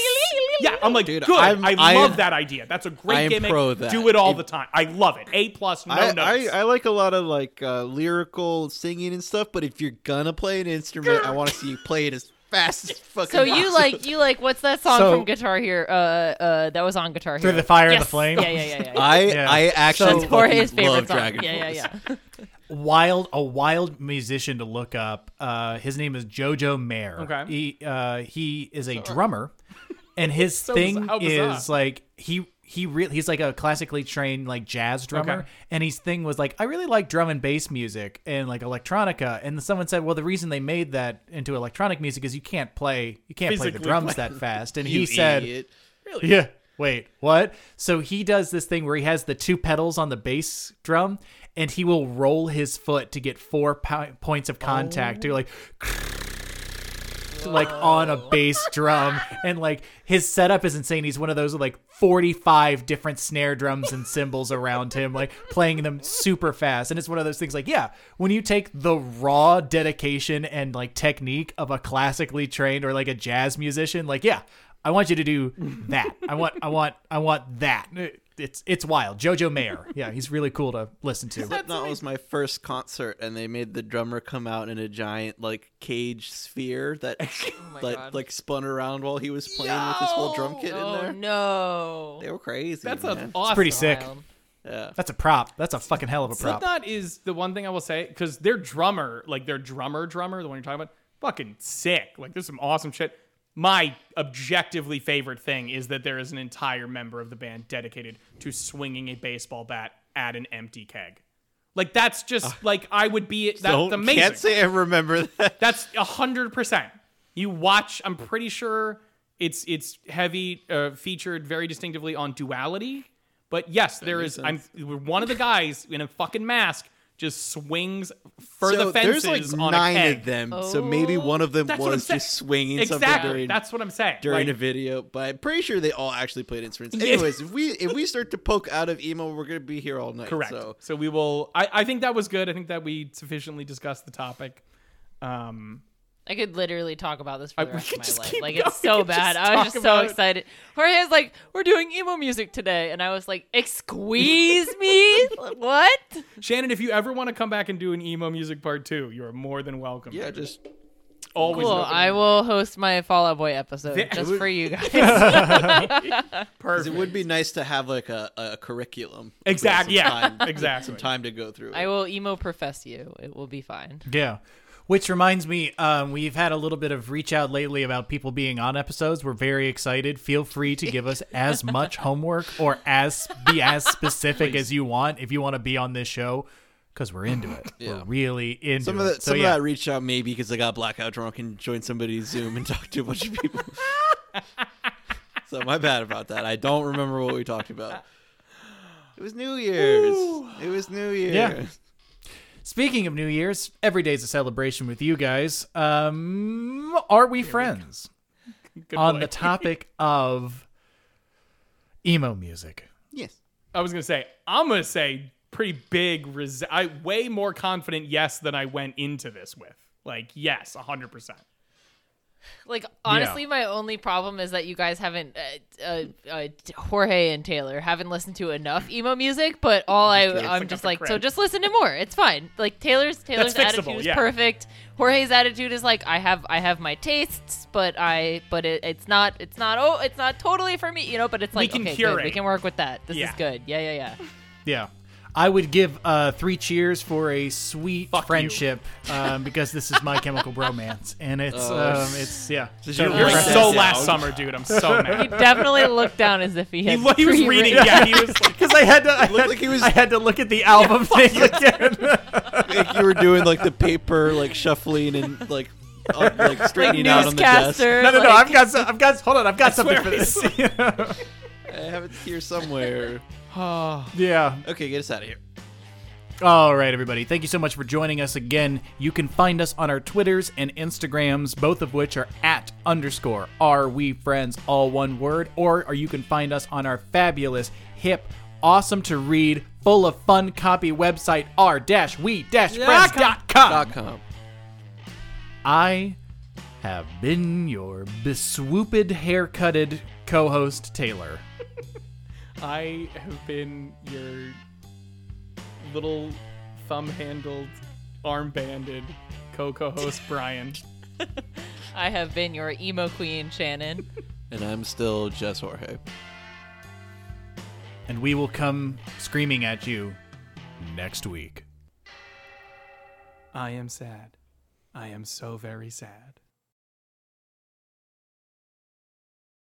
Yeah, I'm like, Dude, good. I'm- I I- love that idea. That's a great I am gimmick. pro that. Do it all It- the time. I love it. A plus, no I, notes. I, I like a lot of like uh, lyrical singing and stuff, but if you're gonna play an instrument, I want to see you play it as fast as fucking. So you possible. like you like what's that song So- from Guitar Hero? Uh, uh, that was on Guitar Hero. Through the Fire and the Flame? Yeah, yeah, yeah, yeah. yeah. I Yeah. I actually So- Jorge's fucking favorite love song. Dragon yeah, Force. yeah, yeah. wild a wild musician to look up. Uh, his name is Jojo Mayer. Okay. He uh, he is a drummer, and his So thing biz- bizarre. is like he he really he's like a classically trained like jazz drummer, Okay. and his thing was like I really like drum and bass music and like electronica. And someone said, well, the reason they made that into electronic music is you can't play you can't play the drums play that fast. And You he said. idiot. Yeah. Wait, what? So he does this thing where he has the two pedals on the bass drum, and he will roll his foot to get four po- points of contact to like, like on a bass drum, and like his setup is insane. He's one of those with like forty-five different snare drums and cymbals around him, like playing them super fast. And it's one of those things like, yeah, when you take the raw dedication and like technique of a classically trained or like a jazz musician, like, yeah. I want you to do that. I want, I want, I want that. It's it's wild. Jojo Mayer, yeah, he's really cool to listen to. That was my first concert, and they made the drummer come out in a giant like cage sphere that oh my like God. like spun around while he was playing with his whole drum kit in Oh there. no. They were crazy. That's man. a awesome. pretty sick. Wild. yeah. That's a prop. That's a fucking hell of a prop. Slipknot is the one thing I will say because their drummer, like their drummer, drummer, the one you're talking about, fucking sick. Like there's some awesome shit. My objectively favorite thing is that there is an entire member of the band dedicated to swinging a baseball bat at an empty keg. Like that's just like I would be. That's Don't amazing. can't say I remember that. That's a hundred percent. You watch. I'm pretty sure it's it's heavy uh, featured very distinctively on Duality. But yes, there is. I'm one of the guys in a fucking mask just swings for so the fences there's like on nine of them, so maybe one of them That's was just swinging exactly. something during That's what I'm saying. during Like, a video. But I'm pretty sure they all actually played instruments. Anyways, if we if we start to poke out of emo, we're gonna be here all night. Correct. So So, we will. I, I think that was good. I think that we sufficiently discussed the topic. Um, I could literally talk about this for I- the we rest could of my just life. keep Like going. it's so bad. just I was just so about it. excited. Jorge's like, "We're doing emo music today," and I was like, "Excuse me, what?" Shannon, if you ever want to come back and do an emo music part two, you are more than welcome. Yeah, just always. Cool. I will host my Fall Out Boy episode Th- just for you guys. Perfect. it would be nice to have like a, a curriculum. Exactly. Yeah. time- Exactly. Some time to go through. I will emo profess you. It will be fine. Yeah. Which reminds me, um, we've had a little bit of reach out lately about people being on episodes. We're very excited. Feel free to give us as much homework or as be as specific as you want if you want to be on this show, because we're into it. Yeah. We're really into some it. of that, so some yeah. of that reached out maybe because I got blackout drunk and joined somebody's Zoom and talked to a bunch of people. so my bad about that. I don't remember what we talked about. It was New Year's. It was New Year's. Yeah. Speaking of New Year's, every day's a celebration with you guys. Um, are we friends? Good on boy. the topic of emo music. Yes. I was gonna say I'm gonna say pretty big. Res- I way more confident yes than I went into this with. Like yes, hundred percent. Like honestly, my only problem is that you guys haven't, uh, uh, uh, Jorge and Taylor haven't listened to enough emo music. But all I, I'm just like, so just listen to more. It's fine. Like Taylor's Taylor's attitude is yeah. perfect. Jorge's attitude is like, I have I have my tastes, but I but it, it's not it's not oh it's not totally for me, you know. But it's like we can okay, good. we can work with that. This Yeah. is good. Yeah, yeah, yeah. Yeah. I would give uh, three cheers for a sweet Fuck friendship um, because this is my chemical bromance, and it's um, it's yeah. So you You're write so last summer, dude. I'm so mad. He definitely looked down as if he he, had. lo- he was reading. Yeah, he was like, because I had to. I had, like he was- I had to look at the album thing again. like you were doing like the paper like shuffling and like uh, like like straightening out on the desk. no, no, no. like- I've got. Some, I've got. Hold on. I've got something for this. I have it here somewhere. yeah. Okay, get us out of here. All right, everybody. Thank you so much for joining us again. You can find us on our Twitters and Instagrams, both of which are at underscore are we friends, all one word, or, or you can find us on our fabulous, hip, awesome to read, full of fun copy website r-we-friends.com. Dot com. I have been your beswooped, haircutted co-host Taylor. I have been your little thumb-handled, arm-banded co-co-host Brian. I have been your emo queen, Shannon. And I'm still Jess Jorge. And we will come screaming at you next week. I am sad. I am so very sad.